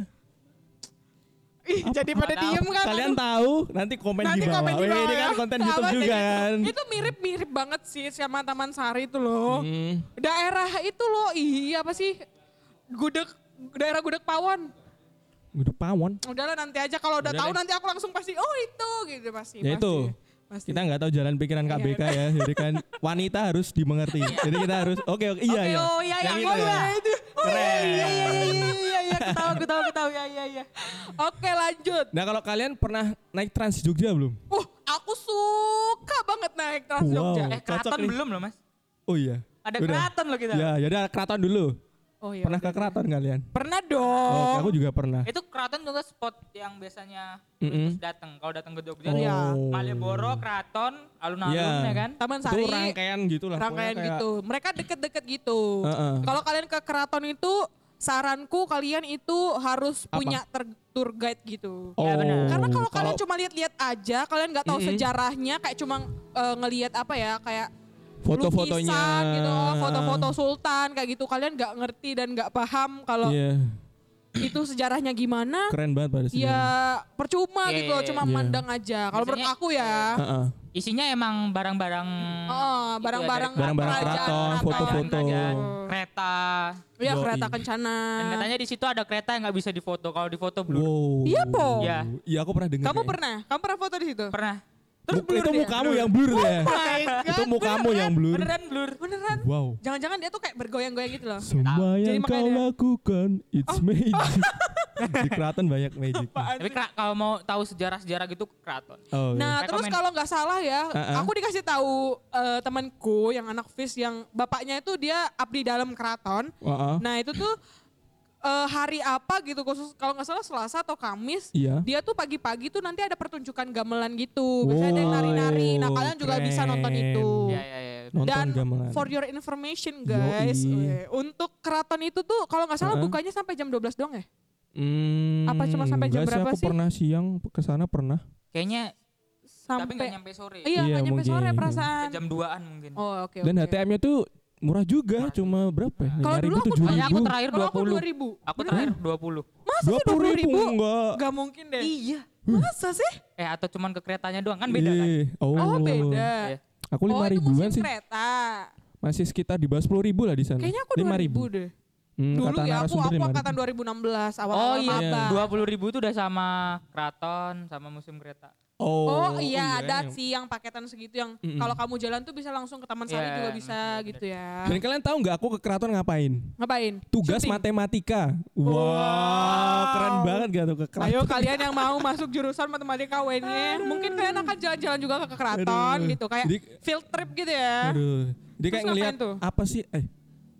Ih, jadi pada diem kan. Kalian Aduh. tahu? Nanti komen Nanti di bawah. komen di Wih, bawah ini ya. kan konten Apa YouTube juga itu? kan. Itu mirip-mirip banget sih sama Taman Sari itu loh. Hmm. Daerah itu loh, iya apa sih? Gudeg, daerah Gudeg Pawon. Udah pawon. Udahlah nanti aja kalau udah Udah tahu deh. nanti aku langsung pasti oh itu gitu pasti. Ya pasti, itu. Pasti. Kita nggak tahu jalan pikiran Iya, KBK ya. Jadi kan wanita harus dimengerti. Jadi kita harus oke oke iya Oke, iya. oh iya, Yang iya, itu oh, ya. iya. itu. Oh, Keren. Iya iya iya iya iya Aku tahu, aku tahu, aku tahu. Ya, ya, ya. Oke lanjut. Nah kalau kalian pernah naik Trans Jogja belum? Uh, aku suka banget naik Trans Wow. Jogja. Eh, keraton belum loh, Mas? Oh iya. Ada Udah. keraton loh kita. Ya, jadi ada keraton dulu. Oh iya. Pernah ke keraton kalian? Pernah Oh, dong. aku juga pernah. Itu keraton juga spot yang biasanya Mm-mm. turis datang. Kalau datang ke Jogja, Oh. Iya. Malioboro, keraton, alun-alun Iya. ya kan? Taman Itu Sari. rangkaian gitu lah. Rangkaian kayak- gitu. Mereka deket-deket gitu. Heeh. Kalau kalian ke keraton itu saranku kalian itu harus Apa? punya ter- tour guide gitu. Oh, Ya, benar. Karena kalau kalian cuma lihat-lihat aja, kalian nggak tahu Mm-mm. sejarahnya, kayak cuma eh, ngelihat apa ya, kayak foto-fotonya gitu, oh, foto-foto sultan kayak gitu. Kalian nggak ngerti dan nggak paham kalau Iya, itu sejarahnya gimana. keren banget pada sini. Ya percuma Iya, gitu loh, iya, cuma iya. mandang aja. Kalau menurut aku ya, Heeh. Isinya emang barang-barang oh, barang-barang ya, Barang-barang keraton, foto-foto. kereta. Iya Yoi. kereta kencana. Dan katanya di situ ada kereta yang nggak bisa difoto. Kalau difoto blur. Wow. Iya, Po. Iya. Iya, aku pernah dengar. Kamu kayaknya. pernah? Kamu pernah foto di situ? Pernah. Terus blur itu mukamu yang blur ya. My God, itu mukamu yang blur. Beneran blur. Beneran? Wow. Jangan-jangan dia tuh kayak bergoyang-goyang gitu loh. Semua Jadi yang kau dia- lakukan, it's magic. Di keraton banyak magic. Tapi kalau mau tahu sejarah-sejarah gitu ke keraton. Oh, iya. Nah, terus kalau nggak salah ya, Uh-uh. aku dikasih tahu eh, temanku yang anak FIS yang bapaknya itu dia abdi dalam keraton. Heeh. Nah, itu tuh eh, hari apa gitu khusus kalau nggak salah Selasa atau Kamis. Iya. Dia tuh pagi-pagi tuh nanti ada pertunjukan gamelan gitu. Biasanya ada yang nari-nari. Nah, kalian juga bisa nonton keren. itu. Iya, iya, iya. Nonton Dan gamelan. for your information guys, Yoi. untuk keraton itu tuh kalau nggak salah Uh-uh. bukanya sampai jam 12 doang ya? Hmm, Apa cuma sampai jam berapa aku sih? pernah siang ke sana pernah. Kayaknya tapi nggak Sampai nyampe sore. Iya, Iya, nggak nyampe mungkin. sore Sampai perasaan. Jam 2-an mungkin. Oh, oke Dan oke. HTM-nya tuh murah juga, cuma berapa ya? Kalau dulu aku Soalnya aku ribu. terakhir 20. 2000. Aku terakhir 20. Masa Dua sih puluh 20 ribu ribu? enggak. Gak mungkin deh. Iya. Masa sih? Eh atau cuman ke keretanya doang kan beda kan? Oh, Oh, beda. Iya. Aku oh, lima itu ribuan sih. kereta. Masih sekitar di bawah sepuluh ribu lah di sana. Kayaknya aku Lima 2000 deh. Hmm, Dulu kata ya aku aku angkatan ribu. 2016 awal Oh iya, dua puluh ribu itu udah sama keraton, sama musim kereta. Oh, Oh, iya ada yang- sih yang paketan segitu yang Mm-mm. kalau kamu jalan tuh bisa langsung ke Taman Sari Iya, juga bisa iya, gitu ya. Dan kalian tahu nggak aku ke keraton ngapain? Ngapain? Tugas Syuting. matematika. Wow, keren banget gak tuh ke keraton? Ayo kalian yang mau masuk jurusan matematika UNY, mungkin kalian akan jalan-jalan juga ke keraton Aduh. gitu kayak Jadi- field trip gitu ya. Aduh. Dia kayak Terus ngelihat ngapain tuh? apa sih eh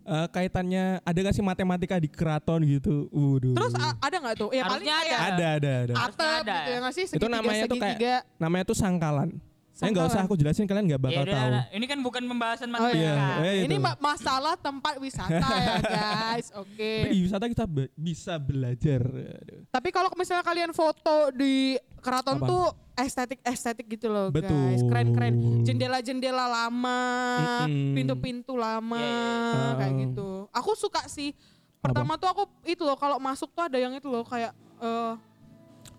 eh, kaitannya ada gak sih matematika di keraton gitu? Waduh. Terus ada nggak tuh? Ya paling Harusnya kayak ada ada ada. Harusnya atap ada. gitu ya nggak sih? Itu namanya tuh kayak segitiga. namanya tuh sangkalan. Saya nggak usah aku jelasin kalian nggak Ya bakal udah, tahu. nah, ini kan bukan pembahasan Oh matematika. iya. Iya, itu. Ini ma- masalah tempat wisata ya guys. Oke. Tapi di wisata kita be- bisa belajar. Tapi kalau misalnya kalian foto di keraton Apa? tuh estetik estetik gitu loh guys. Betul. Keren keren. Jendela-jendela lama, Mm-mm. pintu-pintu lama Iya, iya, kayak Ah. gitu. Aku suka sih. Pertama tuh aku itu loh kalau masuk tuh ada yang itu loh kayak eh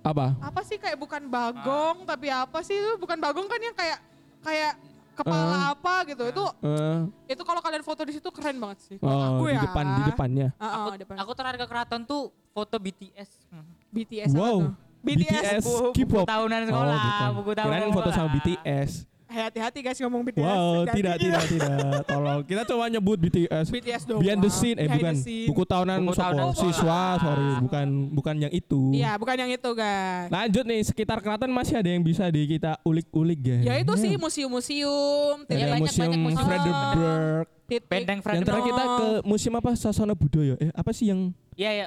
Apa? apa sih kayak bukan bagong tapi apa sih itu bukan bagong kan yang kayak kayak kepala apa gitu. Itu Eh, itu kalau kalian foto di situ keren banget sih. Oh, aku di ya. depan di depannya. Ah, ah, Aku, depan. aku terakhir ke keraton tuh foto BTS. Hmm. BTS apa Wow. tuh? BTS. BTS Buku, K-pop. buku tahunan sekolah, bukan. buku tahunan foto sama. BTS. Hati-hati guys ngomong BTS. Wow, tidak, tidak, tidak. Tolong. Kita cuma nyebut BTS. BTS doang. Behind the scene, eh Behind bukan. scene. Buku tahunan Buku siswa, sorry, bukan bukan yang itu. Iya, bukan yang itu guys. Lanjut nih, sekitar keraton masih ada yang bisa di kita ulik-ulik guys. Ya itu sih museum-museum, Ada titik- museum museum. Fredericksburg. titik- Benteng Yang Frederick. terakhir kita ke museum apa? Sasana Budaya. Eh, apa sih yang Iya ya.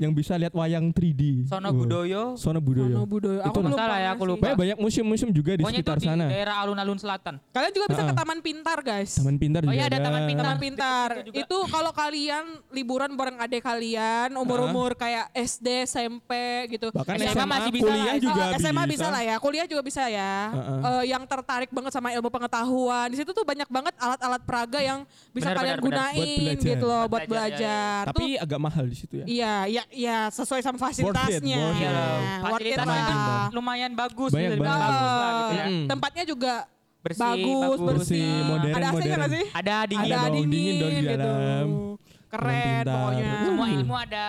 Yang bisa lihat wayang 3D? Sono Budoyo. Sono Budaya. Sono Budoyo. Itu Aku belum salah ya, aku lupa. Banyak, banyak museum-museum juga di Pokoknya itu sekitar di sana. daerah alun-alun selatan. Kalian juga bisa ke. Taman Pintar guys. Taman Pintar Oh juga iya, ada Taman Pintar. Taman Pintar. Itu. Itu kalau kalian liburan bareng adik kalian, umur-umur kayak SD, SMP gitu. Bahkan SMA SMA, masih bisa kuliah lah. juga SMA bisa. bisa. lah ya, kuliah juga bisa ya. Eh, yang tertarik banget sama ilmu pengetahuan. Di situ tuh banyak banget alat-alat peraga yang bisa Benar, kalian benar, benar. gunain Buat belajar. gitu loh Buat buat belajar, belajar. Tapi Tuh, agak mahal di situ ya. iya, iya, iya sesuai sama fasilitasnya. worth it. Iya. Worth it Fasilitasnya lah. itu lumayan bagus. Banyak dibilang banget. bagus lah gitu ya. Mm-mm. Tempatnya juga Bersih, bagus, bagus. bersih, Bersih, modern, Ada AC-nya nggak sih? Ada dingin. Ada dong, dingin, dingin dong di gitu. dalam. Keren Pintar. pokoknya. Semua ilmu ada.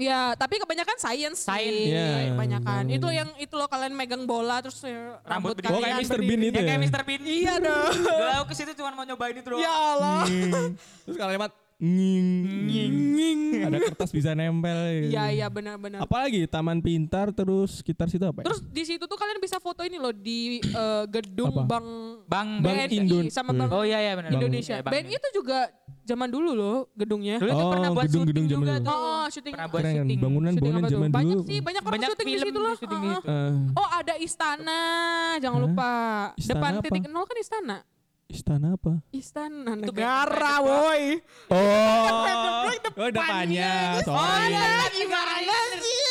Ya, tapi kebanyakan science Science. sih. Iya. Kebanyakan. Hmm. Itu yang itu loh kalian megang bola terus ya, Rambut rambut, berdiri. Oh, kayak kalian Mr. Bean itu Yang ya? kayak Mr. Bean. Iya dong. Aku ke situ cuma mau nyobain itu doang. ya Allah. Nging. Terus kalau lewat nging, nging. Ada kertas bisa nempel. Iya, iya benar-benar. Apalagi Taman Pintar terus sekitar situ apa ya? Terus di situ tuh kalian bisa foto ini loh di eh, gedung Apa? Bank Bang, Bang BNI Indon. sama Hmm. Bank Oh iya iya benar. Indonesia. Iya, Bang BNI itu juga zaman dulu loh gedungnya. Dulu tuh Oh, pernah buat gedung-gedung syuting zaman juga dulu. tuh. Oh, syuting. Pernah buat Keren syuting. Bangunan syuting bangunan zaman Banyak dulu. sih, banyak orang Banyak syuting di film situ loh. di situ. Eh, Oh ada istana, jangan lupa. Istana Depan apa? titik nol kan istana. Istana apa? Istana Itu negara, woi. Oh, oh depannya. Oh Sorry. iya, gimana sih?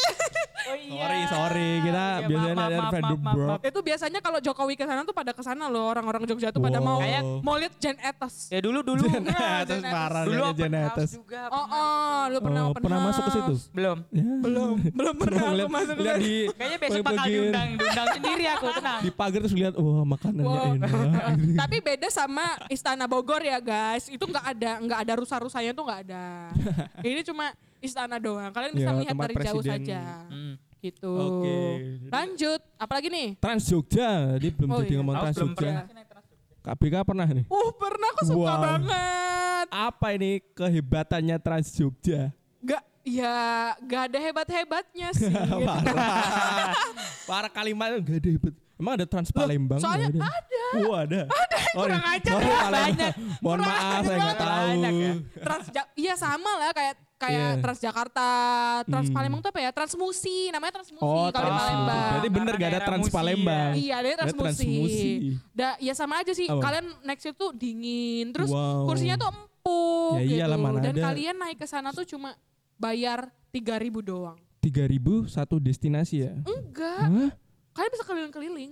Oh iya. Sorry, sorry. Kita Iya, biasanya maaf, ada maaf, maaf, Fredericksburg. maaf, maaf. Itu biasanya kalau Jokowi ke sana tuh pada ke sana loh, orang-orang Jogja tuh pada mau Wow. mau lihat Jen Etos. Ya dulu dulu. Atas parah Dulu namanya open Jen Etos. juga. Oh, pernah. oh, lu pernah Oh, open pernah masuk ke situ? Belum. Ya. Belum, belum pernah aku lihat, masuk lihat ke di Kayaknya besok bakal diundang, diundang sendiri aku tenang. di pagar terus lihat wah makanannya Wow. enak. Tapi beda sama Istana Bogor ya guys. Itu nggak ada nggak ada rusa-rusanya tuh nggak ada. Ini cuma istana doang. Kalian bisa Ya, melihat dari jauh presiden. saja. Hmm. Gitu. Oke. Lanjut. Apalagi nih? Trans Jogja, jadi belum Oh jadi iya. ngomong Trans Jogja. pernah. KBK pernah nih. Uh pernah aku suka Wow. banget. Apa ini kehebatannya Trans Jogja? Gak, ya gak ada hebat-hebatnya sih. Parah. Parah kalimat gak ada hebat. Emang ada Trans Palembang? soalnya Nggak ada. Oh ada. Ada. kurang ajar sorry, ya. Palembang. Banyak. Mohon Kurang maaf saya nggak banget. tahu. Banyak ya. Trans iya sama lah kayak kayak Iya. Transjakarta, Trans Hmm. Palembang tuh apa ya? Transmusi, namanya Transmusi Oh, kalau di Trans. Palembang. Berarti bener gak ada Trans musi Palembang. Iya, ada Ada transmusi. Transmusi. Da, ya sama aja sih. Apa? Kalian naik situ tuh dingin, terus Wow. kursinya tuh empuk Ya gitu. iyalah, mana Dan ada. kalian naik ke sana tuh cuma bayar 3000 doang. 3000 satu destinasi ya? Enggak, Hah? Kalian bisa keliling-keliling.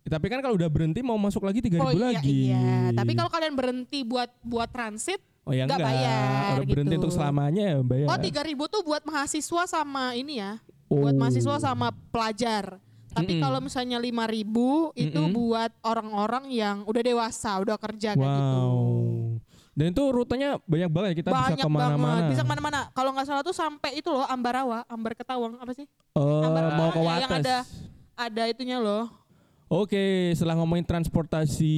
Ya, tapi kan kalau udah berhenti mau masuk lagi 3000 Oh iya, lagi. iya. Tapi kalau kalian berhenti buat buat transit, Oh ya nggak enggak. bayar berhenti gitu. untuk selamanya ya bayar. oh 3000 tuh buat mahasiswa sama ini ya. Oh. Buat mahasiswa sama pelajar. Tapi Mm-mm. kalau misalnya 5000 itu Mm-mm. buat orang-orang yang udah dewasa, udah kerja kayak gitu. Wow. Dan itu rutenya banyak banget kita bisa banyak ke mana-mana. banget bisa ke mana-mana kalau nggak salah tuh sampai itu loh Ambarawa Ambar Ketawang apa sih Oh, Ambarawa mau ke yang Wates. ada ada itunya loh Oke, setelah ngomongin transportasi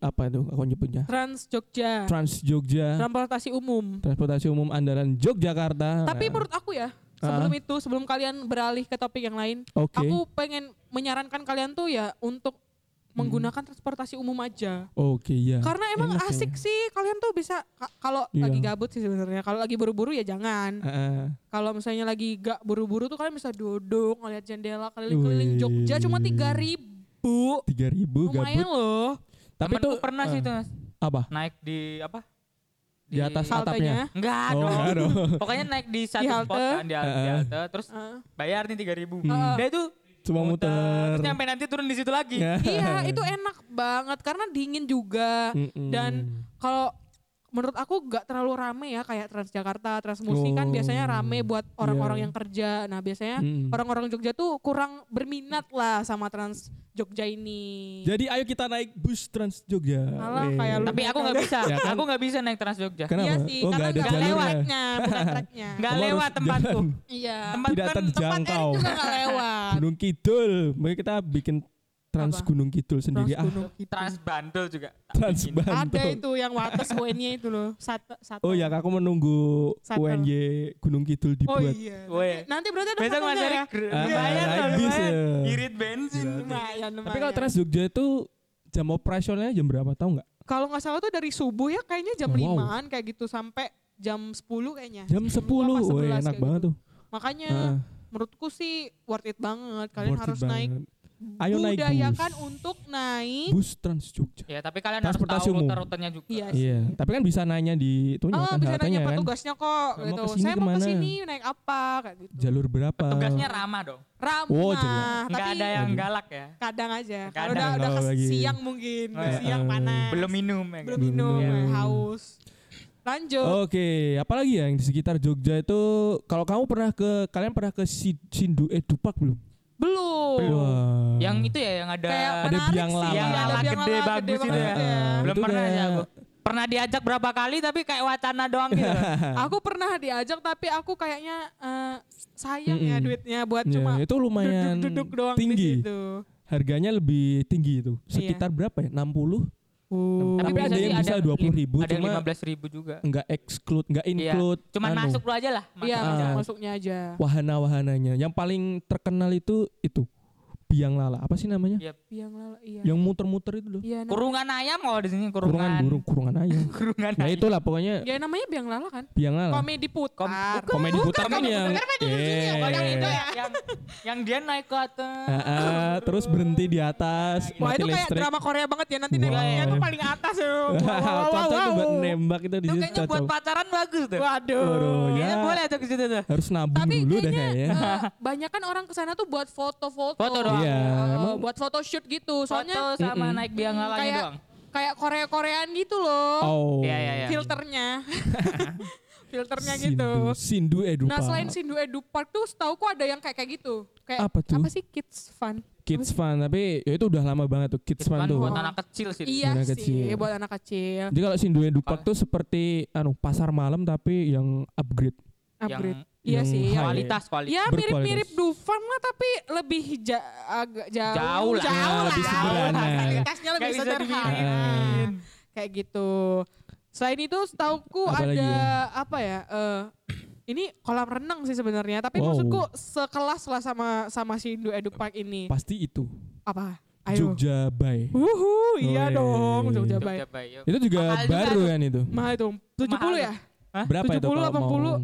apa itu aku nyebutnya? Trans Jogja Trans Jogja, transportasi umum transportasi umum andalan Yogyakarta. tapi menurut aku ya sebelum itu sebelum kalian beralih ke topik yang lain Oke. aku pengen menyarankan kalian tuh ya untuk menggunakan transportasi umum aja Oke, ya. karena emang Enak ya. asik sih kalian tuh bisa ka- kalau Iya. lagi gabut sih sebenarnya kalau lagi buru-buru ya jangan Heeh. kalau misalnya lagi gak buru-buru tuh kalian bisa duduk ngeliat jendela keliling-keliling. Jogja cuma tiga ribu 3000 lumayan gabut. loh Tapi Temenku itu pernah sih eh, itu Mas. apa? Naik di apa? Di atas atapnya. Enggak Oh, dong. enggak dong. Pokoknya naik di satu Di spot halte. kan di, halte- di halte terus Heeh. bayar nih 3000. Hmm. Dia itu Cuma muter. Terus nyampe nanti turun di situ lagi. Ya. iya itu enak banget karena dingin juga Mm-mm. dan kalau menurut aku gak terlalu rame ya kayak Transjakarta, Transmusi kan Oh. biasanya rame buat orang-orang Iya. yang kerja. Nah biasanya Mm. orang-orang Jogja tuh kurang berminat lah sama Trans Jogja ini. Jadi ayo kita naik bus Trans Jogja. Alah, kayak lu. Tapi aku nggak bisa. Ya kan? Aku nggak bisa naik Trans Jogja. Kenapa? Iya sih, oh, karena nggak nggak lewatnya, bukan treknya. Nggak lewat tempatku. Iya. Tempat Tidak kan terjangkau. Tempat juga nggak lewat. Gunung Kidul. Mungkin kita bikin Trans Apa? Gunung Kidul sendiri Trans ah. Gunung Kidul. Trans Bantul juga. Trans bikin. Ada itu yang wates UN-nya itu loh. Satu, satu. Oh ya, aku menunggu Satu. UNY Gunung Kidul Oh dibuat. iya. Woi. Nanti, nanti berarti ada Besok Mas Erik ya? Ah, lumayan loh, bis lumayan. ya. Irit bensin. Lumayan, Tapi kalau. Trans Jogja itu jam operasionalnya jam berapa tahu nggak? Kalau nggak salah tuh dari subuh ya kayaknya jam Wow. limaan kayak gitu sampai jam 10 kayaknya. Jam 10. apa Woi, 11 enak banget gitu. tuh. Makanya Heeh. menurutku sih worth it banget. Kalian Worth harus naik banget. Ayo naik budayakan bus. untuk naik. Bus Trans Jogja. Ya, tapi kalian harus Transportasi tahu umum. rute-rutenya juga. Iya. Iya, tapi kan bisa nanya di itunya Oh, kan bisa nanya kan. petugasnya kok Mau gitu. ke sini Saya mau ke mana? ke sini naik apa kayak gitu. Jalur berapa? Tugasnya ramah dong. Ramah, Oh, jelas. Enggak tapi ada yang galak ya. kadang aja. Kalau udah udah siang mungkin, Oh, iya. siang Eh, panas. Belum minum ya. belum minum, Belum minum. haus. Lanjut. Oke, apalagi ya yang di sekitar Jogja itu kalau kamu pernah ke kalian pernah ke Si- Sindu Edu Park belum? Belum. Wah. Yang itu ya yang ada Kayak Ada menarik biang lala. Yang Ada lala biang gede lala bagus itu banget ya. ya. Belum Itu pernah sih aku. Pernah diajak berapa kali tapi kayak wacana doang gitu. Aku pernah diajak tapi aku kayaknya eh, sayang ya Mm-mm. duitnya buat Ya, cuma itu lumayan duduk-duduk doang tinggi. di situ. Harganya lebih tinggi itu. Iya. Sekitar berapa ya? 60? Uh. Tapi bisa ada sih, yang bisa 20.000, Ada cuma- 15 ribu juga. Enggak exclude, enggak Iya. include. Cuman anu, masuk lu aja lah. Iya, Ah. masuk masuknya aja. wahana-wahananya. Yang paling terkenal itu itu biang lala. Apa sih namanya? Iya. Biang lala iya. Yang muter-muter itu loh. Nam- Kurungan ayam kalau di sini kurungan. Kurungan burung, kurungan ayam. Kurungan Nah ayam. itulah pokoknya Ya namanya biang lala kan? biang lala. Komedi putar. Kom- Komedi putar kan komedi yang putar kan yang di sini, yang Eh, yang itu ya. yang yang dia naik ke atas. Ah, ah, terus berhenti di atas, Wah mati itu kayak listrik. drama Korea banget ya nanti Wow. naiknya tuh paling atas ya. Wow, wow, wow, Cocok tuh buat nembak itu di Itu situ kayaknya buat pacaran bagus tuh. Waduh. Ya. Boleh tuh ke situ tuh. Harus nabung dulu dah kayaknya eh, banyak kan orang ke sana tuh buat foto-foto. Foto doang. Iya, Eh, emang- buat foto shoot gitu. Soalnya Foto sama Mm-mm. naik biang kayak doang. kayak Korea-Koreaan gitu loh. Oh. Iya, iya, iya. Filternya. Filternya Sindu, gitu. Sindu Edu Nah selain Sindu Edu Park tuh setauku ada yang kayak kayak gitu. Kayak Apa tuh? sih kids fun? Kids Fun, tapi ya itu udah lama banget tuh Kids Fun tuh. buat anak kecil sih. Iya Anak sih kecil. buat anak kecil. Jadi kalau Sindu Edu Park tuh seperti anu pasar malam tapi yang upgrade. Upgrade. Yang Iya sih. yang- kualitas kualitas. Ya mirip-mirip Dufan lah tapi lebih ja agak jauh. Jauh lah. Jauh lah. Lebih sederhana. Fasilitasnya lebih bisa sederhana. Kayak gitu. Selain itu setauku ada ya? apa ya? eh, ini kolam renang sih sebenarnya, tapi Wow. maksudku sekelas lah sama sama si Indo Edu Park ini. Pasti itu. Apa? Ayo. Jogja Bay. Wuhu, iya Weh. dong, Jogja Bay. Jogja Bay. Itu juga Mahal juga baru tuh. kan itu. Mahal itu, 70 ya? Hah? Berapa itu 70, kalau mau?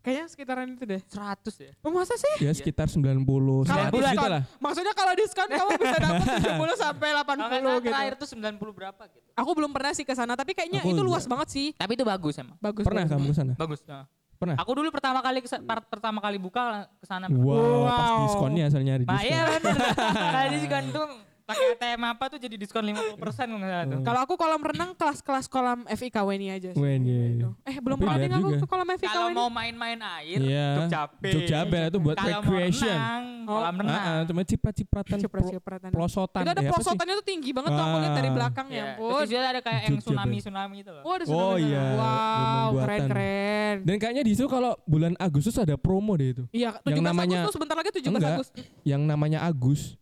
80? Kayaknya sekitaran itu deh. 100 ya. Oh, masa sih? Ya sekitar 90, Kalau 100 gitu diskon, lah. maksudnya kalau diskon kamu bisa dapat 70 sampai 80 Kalau nggak salah gitu. terakhir tuh 90 berapa gitu. Aku belum pernah sih ke sana, tapi kayaknya Aku itu juga. luas banget sih. Tapi itu bagus emang. Bagus. Pernah bagus. kamu ke sana? Bagus. nah. Pernah? Aku dulu pertama kali kesa- par- pertama kali buka ke sana. Wow, pas Wow. diskonnya asalnya di Nah, diskon. iya benar. Nah, diskon tuh pakai ATM apa tuh jadi diskon 50% kalau nggak salah tuh. Hmm. Kalau aku kolam renang kelas-kelas kolam FIKW ini aja sih. Wen, iya, iya. Eh belum pernah aku ke kolam FIKW Kalau ini. mau main-main air, Iya. Jogja Bay. Jogja Bay itu buat mau recreation. renang, Oh. kolam renang. Ah, ah, cuma ciprat-cipratan Ciprat-cipratan. pelosotan. Itu ada Eh, apa sih? pelosotannya tuh tinggi banget tuh aku lihat dari Ah. belakang ya Iya. ampun. Terus juga ada kayak yang tsunami-tsunami itu loh. Oh ada Oh, tsunami iya. sana. Wow keren-keren. Dan kayaknya di situ kalau bulan Agustus ada promo deh itu. Iya 17 namanya- Agustus sebentar lagi 17 Enggak. Agustus. Yang namanya Agus.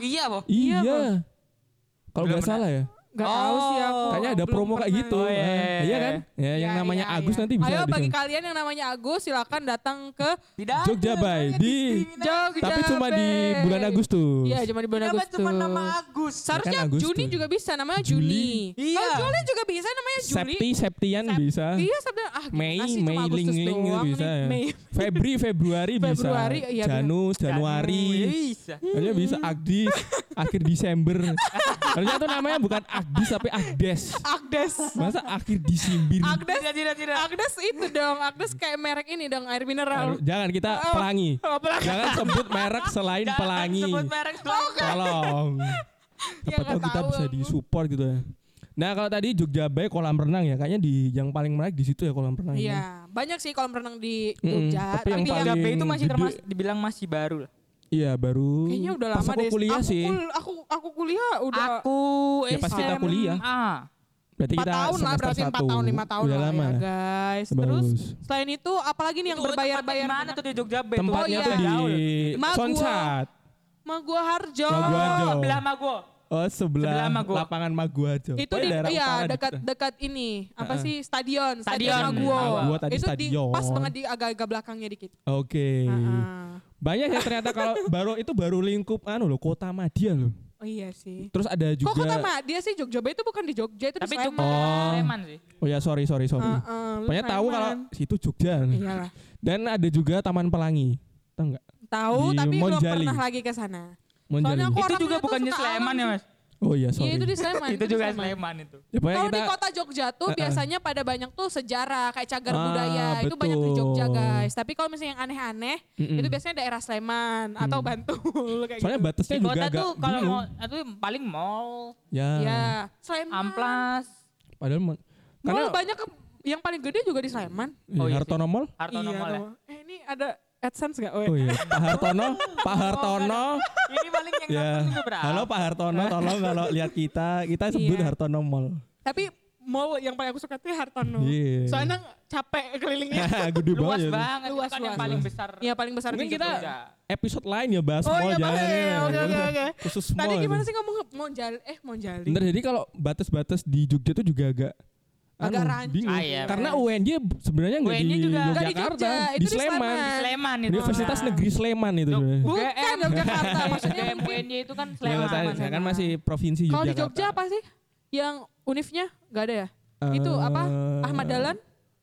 Iya. Iya, Iya. Kalau nggak salah ya. Gak Oh. tahu sih aku. Kayaknya ada Belum promo kayak gitu. Oh, iya, Ah, iya, iya kan? Ya, yang Iya, namanya iya, Agus iya. nanti bisa Ayo bagi sana. kalian yang namanya Agus silakan datang ke Tidak Jogja Bay di. Jogja tapi cuma di bulan Agustus. Iya cuma di bulan Kenapa Agustus. cuma nama Agus? Seharusnya Ya kan Agustus. Juni juga bisa namanya Juli. Juni. Iya. Kalau Juli juga bisa namanya Juli. Septi, Septian Sep- bisa. Iya September. Ah, Mei, Mei, Agustus Ling, Ling gitu bisa. Mei. Febri, Februari, Februari, bisa. iya, Janus, Januari. Bisa. Harusnya bisa Agdis, akhir Desember. Harusnya tuh namanya bukan Agdis tapi Agdes. Agdes. Masa akhir Disimbir? Agdes. Tidak, tidak, tidak. Agdes itu dong. Agdes kayak merek ini dong air mineral. Aduh, Jangan kita Oh. pelangi. Oh, pelangi. Jangan sebut merek selain Jangan pelangi. sebut merek selain Tolong. Ya, Siapa tahu kita tahu bisa disupport gitu ya. Nah kalau tadi Jogja Bay kolam renang ya, kayaknya di yang paling menarik di situ ya kolam renang. Iya, banyak sih kolam renang di Jogja. tapi yang Tapi yang paling- Jogja Bay itu masih gede- termas dibilang masih baru lah. Iya baru. kayaknya udah pas lama aku deh. kuliah aku, sih. kul- aku aku kuliah udah Aku Ya, pas kita kuliah. Berarti 4 kita tahun lah berarti 4 satu. tahun 5 tahun Udah lah lama. ya guys. Bagus. Terus selain itu apalagi nih yang berbayar-bayar Mana tuh di Jogja Bay? Tempatnya Oh, tuh iya. di Maguwo. Sonsat. Maguwarjo. Maguwarjo. Oh, belah Mago. Oh sebelah, Sebelah Mago. lapangan Maguwarjo. Itu Pokoknya di daerah iya dekat dekat ini apa Heeh. sih stadion Stadion. Maguwo. Maguwo tadi itu di stadion. pas banget di agak-agak belakangnya dikit. Oke. Heeh. Banyak ya ternyata kalau baru itu baru lingkup anu loh kota Madia loh. Oh iya sih. Terus ada juga Kok kota dia sih Jogja Bay itu bukan di Jogja itu Tapi di Sleman. Oh. Sleman sih. Oh ya sorry sorry sorry. Heeh, lu Pokoknya tahu kalau situ Jogja. Iyalah. Dan ada juga Taman Pelangi. Tahu nggak? Tahu tapi belum Monjali. pernah lagi ke sana. Monjali. Soalnya aku Itu juga bukannya Sleman ya. Mas? Oh iya Iya sorry. itu di Sleman. Itu juga Sleman. Sleman itu. Ya, Kalau kita di kota Jogja tuh Heeh. biasanya pada banyak tuh sejarah kayak cagar Ah, budaya itu banyak di Jogja betul. guys. Tapi kalau misalnya yang aneh-aneh Mm-mm. itu biasanya daerah Sleman atau Hmm. Bantul kayak Soalnya gitu. batasnya Di juga kota agak tuh kalau mau itu paling mall, Ya. Ya, Sleman. amplas, Padahal Mall karena banyak yang paling gede juga di Sleman. Oh, Oh, iya Hartono Mall. Hartono iya, Mall ya. Eh ini ada AdSense gak? Oh, Oh iya, Pak Hartono, Pak Hartono. Ini paling yang ya. nonton juga berapa? Halo Pak Hartono, tolong kalau lihat kita, kita sebut Iya. Hartono Mall. Tapi mall yang paling aku suka tuh Hartono. Iya. Soalnya capek kelilingnya. Gede Luas banget. banget, Luas, itu kan yang luas. paling besar. Iya paling besar Mungkin kita Jogja. episode lain ya bahas Oh mall iya jangan boleh. ya. Oke oke oke. Khusus Tadi mall. gimana sih ngomong Monjali? Eh Monjali. Bentar, jadi kalau batas-batas di Jogja tuh juga agak Agak rancu. Ah, iya, Karena. UNJ sebenarnya nggak di UNJ juga Yogyakarta, Jogja, di itu di Sleman. Sleman. Di Sleman itu. Universitas Nah. Negeri Sleman itu. Bukan. Yogyakarta. Maksudnya UNY itu kan Ya, Sleman. saya, Sleman, saya kan Sleman. masih provinsi kalau di. Jogja apa sih? Yang unifnya nggak ada ya? Itu apa? Eh, Ahmad Dahlan?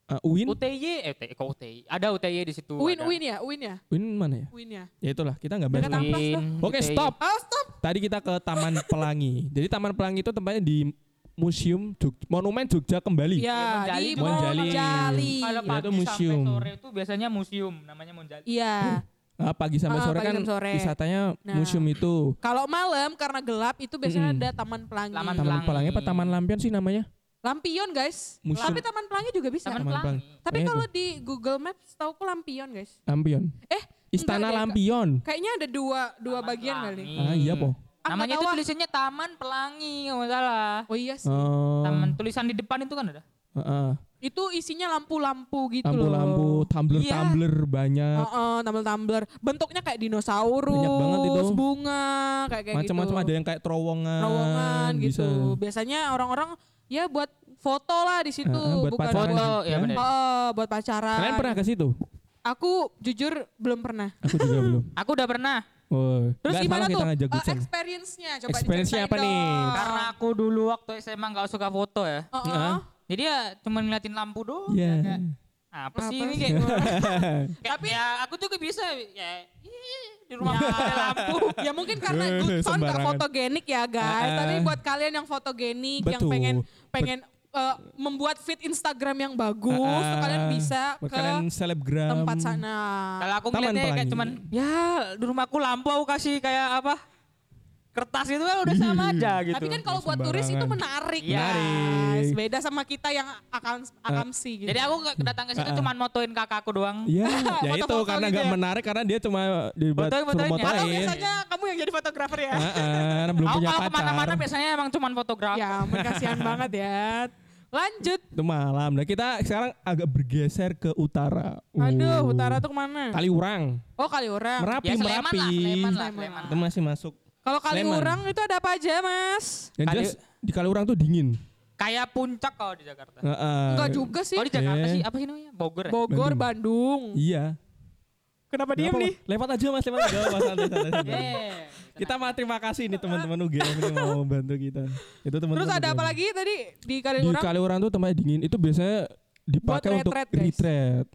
eh, UIN? UTY, eh UTY, kok UTY? Ada UTY di situ. Uin ada. Uin ya? Uin ya? UIN mana ya? Uin ya? Ya itulah, kita nggak bahas dah. Oke, stop. Oh stop. Tadi kita ke Taman Pelangi. Jadi Taman Pelangi itu tempatnya di Museum Jog- Monumen Jogja kembali. Ya Monjali di juga. Monjali. Monjali. Kalau Ya, pagi itu museum. sampai sore itu biasanya museum, namanya Monjali. Iya. Ah, pagi sampai Ah, sore pagi kan sampai sore. wisatanya Nah. museum itu. Kalau malam karena gelap itu biasanya Mm-mm. ada Taman Pelangi. Taman Taman Pelangi. Pelangi apa Taman Lampion sih namanya? Lampion guys. Museum. Tapi Taman Pelangi juga bisa. Taman Pelangi. Tapi Kayaknya kalau di Google Maps tauku Lampion guys. Lampion. Eh Istana enggak Lampion. Kayaknya ada dua dua Taman bagian Pelangi. kali. Ah iya po. Ah, Namanya nggak itu tulisannya Taman Pelangi, kalau nggak salah. Oh iya sih. Oh. Taman tulisan di depan itu kan ada. Heeh. Itu isinya lampu-lampu gitu Lampu-lampu, loh. tumbler-tumbler banyak. Heeh, tumbler-tumbler. Bentuknya kayak dinosaurus, Banyak banget itu. bunga, kayak kayak Macam-macam gitu. ada yang kayak terowongan. terowongan bisa. gitu. Biasanya orang-orang ya buat foto lah di situ, Heeh, buat bukan pacaran buat Foto, ya bener. Oh, buat pacaran. Kalian pernah ke situ? Aku jujur belum pernah. Aku juga belum. Aku udah pernah. Oh, Terus gimana tuh uh, experience-nya? Coba Experience-nya diceritain apa nih? dong. Karena aku dulu waktu SMA nggak suka foto ya. Heeh. Heeh. Jadi ya cuma ngeliatin lampu doang. Iya. ya kayak, apa sih Apa ini sih? kayak Tapi ya aku juga bisa ya di rumah Ya. ada lampu. ya mungkin karena Goodson nggak sembarangan. fotogenik ya guys. Ah. Tapi buat kalian yang fotogenik, yang Betul. pengen pengen uh, membuat feed Instagram yang bagus, Ah, tuh kalian bisa ke kalian selebgram. tempat sana. Kalau aku ngeliatnya kayak Pelangi. cuman ya di rumahku lampu aku kasih kayak apa? Kertas itu kan udah sama aja gitu. Tapi kan kalau buat turis itu menarik, guys. Menarik. Beda sama kita yang akan akamsi gitu. Jadi aku nggak datang ke situ Ah, ah. cuma motoin kakakku doang. Iya, ya itu karena gitu nggak ya? menarik karena dia cuma dibuat Fotoin- fotoin ya. Atau motoin. biasanya kamu yang jadi fotografer ya? Heeh, belum punya kalau pacar. ke mana-mana biasanya emang cuma fotografer. ya, kasihan banget ya. Lanjut. Itu malam. Nah kita sekarang agak bergeser ke utara. Aduh, Uh, utara tuh ke mana? Kaliurang, Oh, Kaliurang. Merapi, Ya Sleman Merapi. lah, Sleman lah, Sleman. Sleman. Itu masih masuk. Kalau Sleman. Kaliurang itu ada apa aja, Mas? Yang Kali- jelas di Kaliurang tuh dingin. Kayak puncak kalau di Jakarta. Heeh. Enggak juga sih. Oh di Jakarta Eh. sih apa sih namanya? Bogor ya? Bogor, Bandung. Bandung. Iya. Kenapa diem apa-apa. nih? Lewat aja mas, lewat aja mas. Santai, santai, santai. Yeah. Kita mah terima kasih nih teman-teman UGM ini mau membantu kita. Itu teman-teman. Terus ada apa lagi tadi di Di Kaliurang? Kaliurang tuh tempatnya dingin. Itu biasanya dipakai Buat untuk retreat,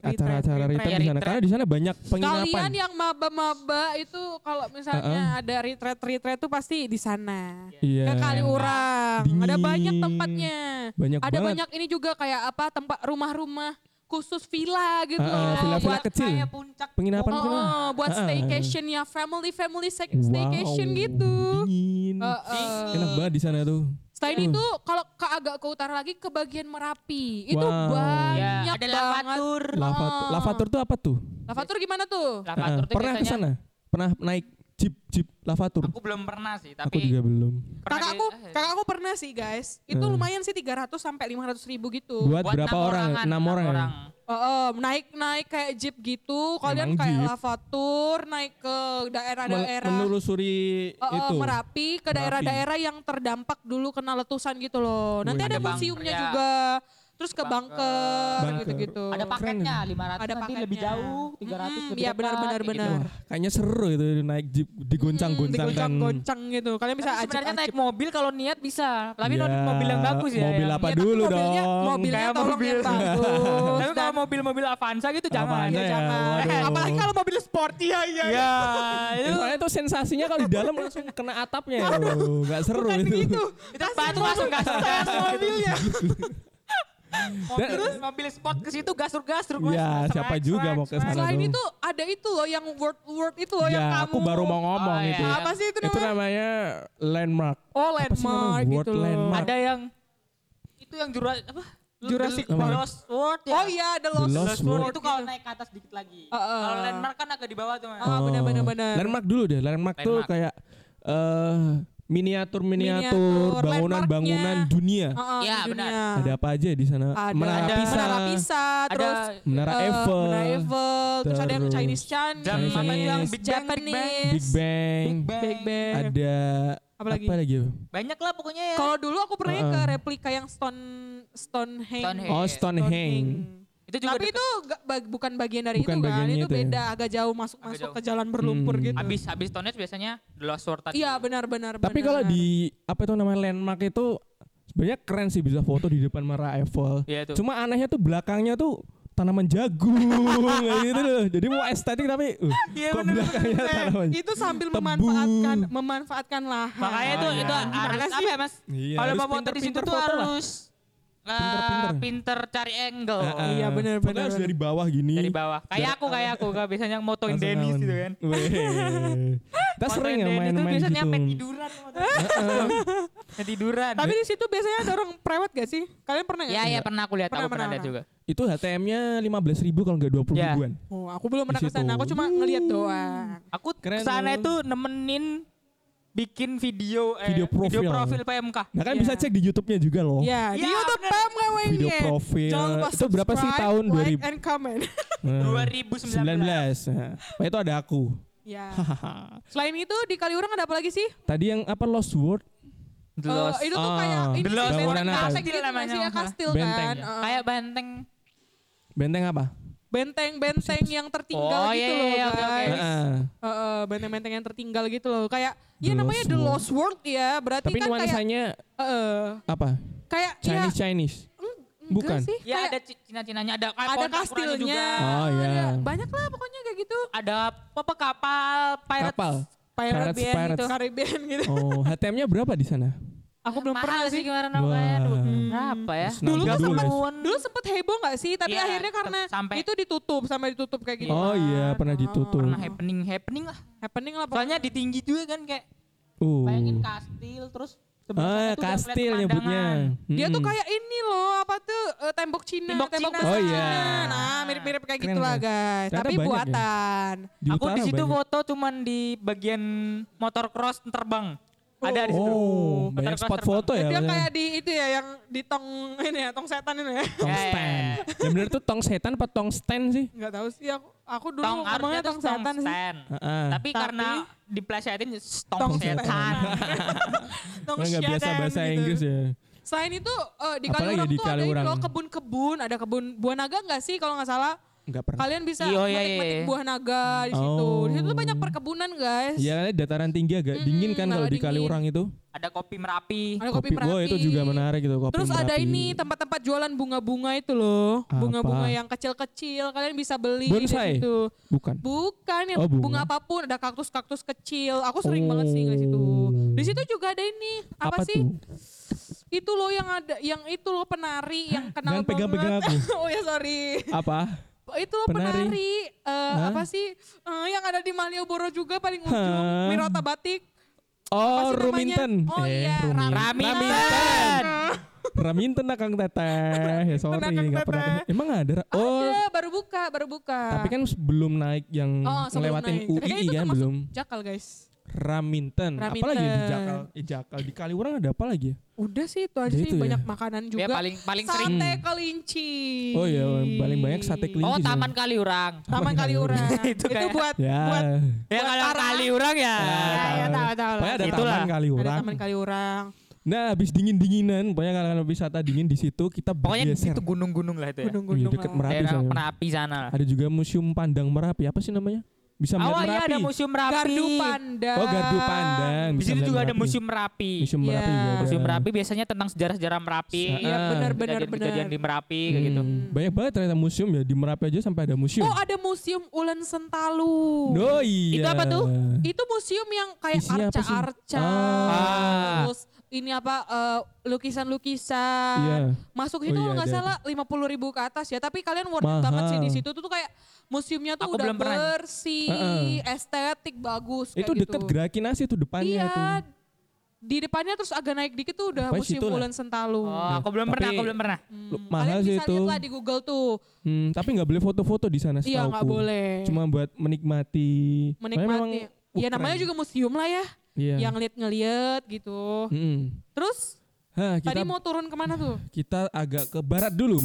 acara-acara Ya, di sana. Karena di sana banyak penginapan. Kalian yang maba-maba itu kalau misalnya ada retreat-retreat tuh pasti di sana. Iya. Ke Kaliurang. Ada Dingin. banyak tempatnya. Banyak ada banget. banyak ini juga kayak apa tempat rumah-rumah khusus villa gitu. Ah, loh. villa-villa buat kecil. Kayak puncak. Penginapan Oh, oh, buat ah. staycation ya family family stay- staycation Wow, gitu. Dingin. Uh, uh. Enak banget di sana tuh. Selain Uh. itu kalau ke agak ke utara lagi ke bagian Merapi itu Wow. banyak Ya, ada banget. lavatur. Lavatur, Oh. lavatur tuh apa tuh? Lavatur gimana tuh? Lavatur Ah, tuh pernah ke sana? Pernah naik? Jeep jeep lavatur. Aku belum pernah sih, Aku tapi juga belum. Kakakku, eh, kakakku pernah sih guys. Itu Hmm. lumayan sih 300 sampai 500 ribu gitu. Buat, buat berapa enam orang? orangan, Enam orang ya? Oh, oh, naik naik kayak jeep gitu. Kalian Emang kayak jeep? lavatur, naik ke daerah-daerah. menelusuri Oh, oh, itu. Merapi ke daerah-daerah yang terdampak dulu kena letusan gitu loh. Nanti Wih. ada museumnya ya. juga. Terus ke Bangker. gitu-gitu. ada paketnya 500 Ada nanti paketnya. lebih jauh, 300 Mm, lebih iya, dekat, benar, gitu. benar. Wah, kayaknya seru itu naik jeep digoncang-goncang kan. Digoncang-goncang gitu. Kalian bisa Tapi sebenarnya naik mobil kalau niat bisa, tapi Ya, mobil yang bagus ya. Mobil apa Ya, dulu mobilnya, dong? Mobilnya Kayak tolong mobil. yang bagus. Tapi kalau mobil-mobil Avanza gitu jangan. Avanza ya, ya, jangan. Eh, apalagi kalau mobil sport. Iya, iya. Ya, Ya, itu soalnya itu sensasinya kalau di dalam langsung kena atapnya. Loh, Nggak seru itu. gitu. itu batu langsung gas-gas mobilnya. Mobil, mobil sport ke situ gasur-gasur. Mas. Ya, siapa swag, juga mau ke sana Selain dong. itu ada itu loh yang word word itu loh yang Ya, kamu. aku baru mau ngomong Oh, itu. iya. Apa sih itu Itu namanya? namanya landmark. Oh namanya? landmark Word gitu loh. landmark. Ada yang itu yang jura apa? Jurassic The Park. Lost World ya. Oh iya ada Lost, Lost World. World. itu kalau naik ke atas dikit lagi. Uh, uh. Kalau landmark kan agak di bawah tuh, Mas. Ah, benar, benar, benar. Landmark dulu deh. Landmark, tuh Landmark. kayak eh miniatur-miniatur Miniatur, bangunan-bangunan dunia. Ah, ah, Iya, di benar. dunia. Ada apa aja di sana? Ada Menara Ada Pisa, Menara Pisa, terus ada Menara eh, Eiffel, Menara Eiffel, terus ada yang terus Chinese Chinese, Jam apa itu yang Big Bang, Big Bang. Japanese, Big Bang, Big Bang. Big Bang. ada Apa lagi? Apa lagi? Banyak lah pokoknya ya. Kalau dulu aku pernah ke Uh-uh. replika yang Stone Stonehenge. Stonehenge. Oh, Stonehenge. Itu juga Tapi deket. itu gak, bag- bukan bagian dari Bukan itu kan, itu itu ya. beda, agak jauh masuk Agak masuk jauh. ke jalan berlumpur Hmm. gitu. habis habis Stonehenge biasanya The Lost World tadi. Iya benar-benar. Tapi kalau di apa itu namanya landmark itu sebenarnya keren sih bisa foto di depan Menara Eiffel. Iya itu. Cuma anehnya tuh belakangnya tuh tanaman jagung gitu loh. Jadi mau estetik tapi uh, Iya, kok bener, belakangnya bener. tanaman. itu sambil Tebu. memanfaatkan memanfaatkan lahan. Makanya itu Oh, itu. Gimana harus sih? apa ya, Mas? Iya, Kalau mau foto di situ tuh harus Pinter-pinter. pinter cari angle Ah, ah. Iya, bener, Pokoknya bener, harus dari bawah gini. dari bawah. Kayak aku kayak aku gak biasanya motoin Dennis gitu kan. Kita sering ya main-main biasanya gitu. sampai tiduran. Sampai tiduran. Tapi di situ biasanya ada orang prewed gak sih? Kalian pernah nggak? Ya ya pernah aku lihat, Pernah, aku pernah lihat juga. Itu HTM-nya 15 ribu kalau nggak 20 Ya. ribuan. Oh, aku belum pernah Di ke sana. situ. Aku cuma ngeliat doang. Aku ke sana itu nemenin bikin video eh, Video profil. profil PMK. Nah kan Iya. bisa cek di YouTube-nya juga loh. Ya, di Iya, YouTube bener. PMKWY. Video profil. Jangan lupa Itu berapa sih tahun like, 2000? and comment. Nah, 2019. 19. Nah, Wah, itu ada aku. ya. Selain itu di Kaliurang ada apa lagi sih? Tadi yang apa Lost World? The Eh, Lost. itu tuh Ah, kayak ini The Lost benteng bangunan apa? kastil Kastil gitu nggak namanya, sih ya kalau kastil Benteng. kan. Ya. Eh, Kayak benteng. Benteng apa? Benteng-benteng yang tertinggal Oh, gitu iya, loh iya, oke. guys. Heeh. Heeh, benteng-benteng yang tertinggal gitu loh. Kayak ya The namanya Lost The. Lost World ya. Berarti Tapi kan kayak nuansanya heeh, apa? kayak Chinese ya Chinese. enggak bukan. sih. Ya Kayak ada ci- Cina-cinanya, ada ada kastilnya. juga. Oh, iya. ada Banyak lah pokoknya kayak gitu. Ada apa kapal pirates. Kapal. Pirates, Pirates, Pirates. gitu. Caribbean gitu. Oh, HTM-nya berapa di sana? Aku belum Mahal pernah sih. gimana Wah. namanya. Aduh, Berapa ya? Dulu tuh sempet, dulu sempet heboh gak sih? Tapi Iya, akhirnya karena sampai- itu ditutup, sampai ditutup kayak gitu. Oh iya, kan. pernah ditutup. Pernah happening happening lah. Happening lah Soalnya pokoknya. di tinggi juga kan kayak Uh. bayangin kastil terus Ah, udah kastil nyebutnya. pemandangan. Dia tuh kayak ini loh, apa tuh eh, tembok Cina, Tembok Cina. besar. Oh iya. Nah, mirip-mirip kayak Keren, gitulah keren. guys. Ternyata Tapi ya? buatan. Di Aku di situ foto cuman di bagian motor cross terbang. Ada di situ. Oh, banyak spot terbang. foto ya. Dia kayak di itu ya yang di tong ini ya, tong setan ini ya. Tong Ya, ya, stand. ya. Yang bener tuh tong setan apa tong stand sih? Enggak tahu sih aku. Aku dulu Tong ngomongnya tong setan sih. Tapi Tapi- karena diplesetin tong, Tong setan. Tong nggak biasa setan bahasa gitu. Inggris ya. Selain itu eh, di Kaliurang di tuh ada kebun-kebun, ada kebun buah naga enggak sih kalau nggak salah? Enggak pernah. Kalian bisa Iya, iya, metik-metik iya. buah naga di situ. Oh. Di situ tuh banyak perkebunan, guys. Iya kan dataran tinggi agak Mm-mm, dingin kan kalau di. Kaliurang itu. Ada kopi merapi. Ada kopi, Wah merapi. itu juga menarik gitu kopi Terus ada Merapi. ini tempat-tempat jualan bunga-bunga itu loh. Apa? Bunga-bunga yang kecil-kecil. Kalian bisa beli Bonsai? di situ. Bukan. Bukan yang Oh, bunga. bunga. apa pun, ada kaktus-kaktus kecil. Aku sering banget sih di situ. Oh. Di situ juga ada ini. Apa, sih? tuh? Itu loh yang ada yang itu loh penari yang kenal Jangan pegang-pegang aku. oh ya sorry. Apa? Itu loh Penari? penari, Hah? apa sih? Eh, yang ada di Malioboro juga paling ujung, Hah? Mirota Batik. Oh? Ruminten. Oh eh, iya, Rumi- Rami- Raminten. Raminten Kang Teteh. Ya sorry nggak pernah. Emang ada? Oh, Ada, baru buka, baru buka. tapi kan sebelum naik yang Oh, ngelewatin naik. UI kan termasuk belum. Jakal guys. Raminten. Apalagi di Raminten. Jakal? Eh, Jakal di Kaliurang ada apa lagi ya? Udah sih itu aja sih itu ya? banyak makanan juga. Ya paling paling sering. Sate Hmm. kelinci. Oh iya, paling banyak sate kelinci. Oh. Taman Kaliurang. Taman Kaliurang. Itu itu kayak- buat Ya. buat Ya Buat kalau para- Kaliurang ya. Ya, ya, ya tahu tahu ada Itulah. Taman Ada Kaliurang. Taman Kaliurang. Nah, habis dingin-dinginan, pokoknya kalau wisata dingin di situ kita Pokoknya bergeser. itu gunung-gunung lah itu ya. Iya, Gunung-gunung. Merapi Daerah sana. Merapi sana. Ada juga Museum Pandang Merapi. Apa sih namanya? Bisa Oh melihat iya Merapi. ada Museum Merapi. Gardu Pandang. Oh, Gardu Pandang. Di Bisa situ melihat juga ada Merapi. Museum Merapi. Museum Iya. Merapi juga ada. Museum Merapi biasanya tentang sejarah-sejarah Merapi. Iya Ah. benar benar. di Merapi kayak gitu. Hmm, Banyak banget ternyata museum ya. Di Merapi aja sampai ada museum. Oh ada museum Ulen Sentalu. Oh iya. Itu apa tuh? Itu museum yang kayak arca-arca. Ah. Terus ini apa eh, lukisan-lukisan. Iya. Masuk Oh itu iya, nggak ada, salah lima puluh ribu ke atas ya. Tapi kalian worth it Mahal. banget sih di situ tuh, tuh kayak museumnya tuh Aku udah belum pernah. bersih, Heeh. estetik, bagus. Itu kayak deket gitu. Gerakinasi tuh depannya Iya. tuh. Di depannya terus agak naik dikit tuh udah Apa museum? Ulen Sentalu. Oh, aku belum pernah, aku belum pernah. Hmm, mahal kalian sih bisa itu. lihat lah di Google tuh. Hmm, tapi nggak boleh foto-foto di sana Iya nggak boleh. Cuma buat menikmati. Makanya memang menikmati. Ya namanya juga museum lah ya. Iya. Yang ngeliat-ngeliat gitu. Mm-mm. Terus Hah, kita tadi mau turun ke mana tuh? kita agak ke barat dulu.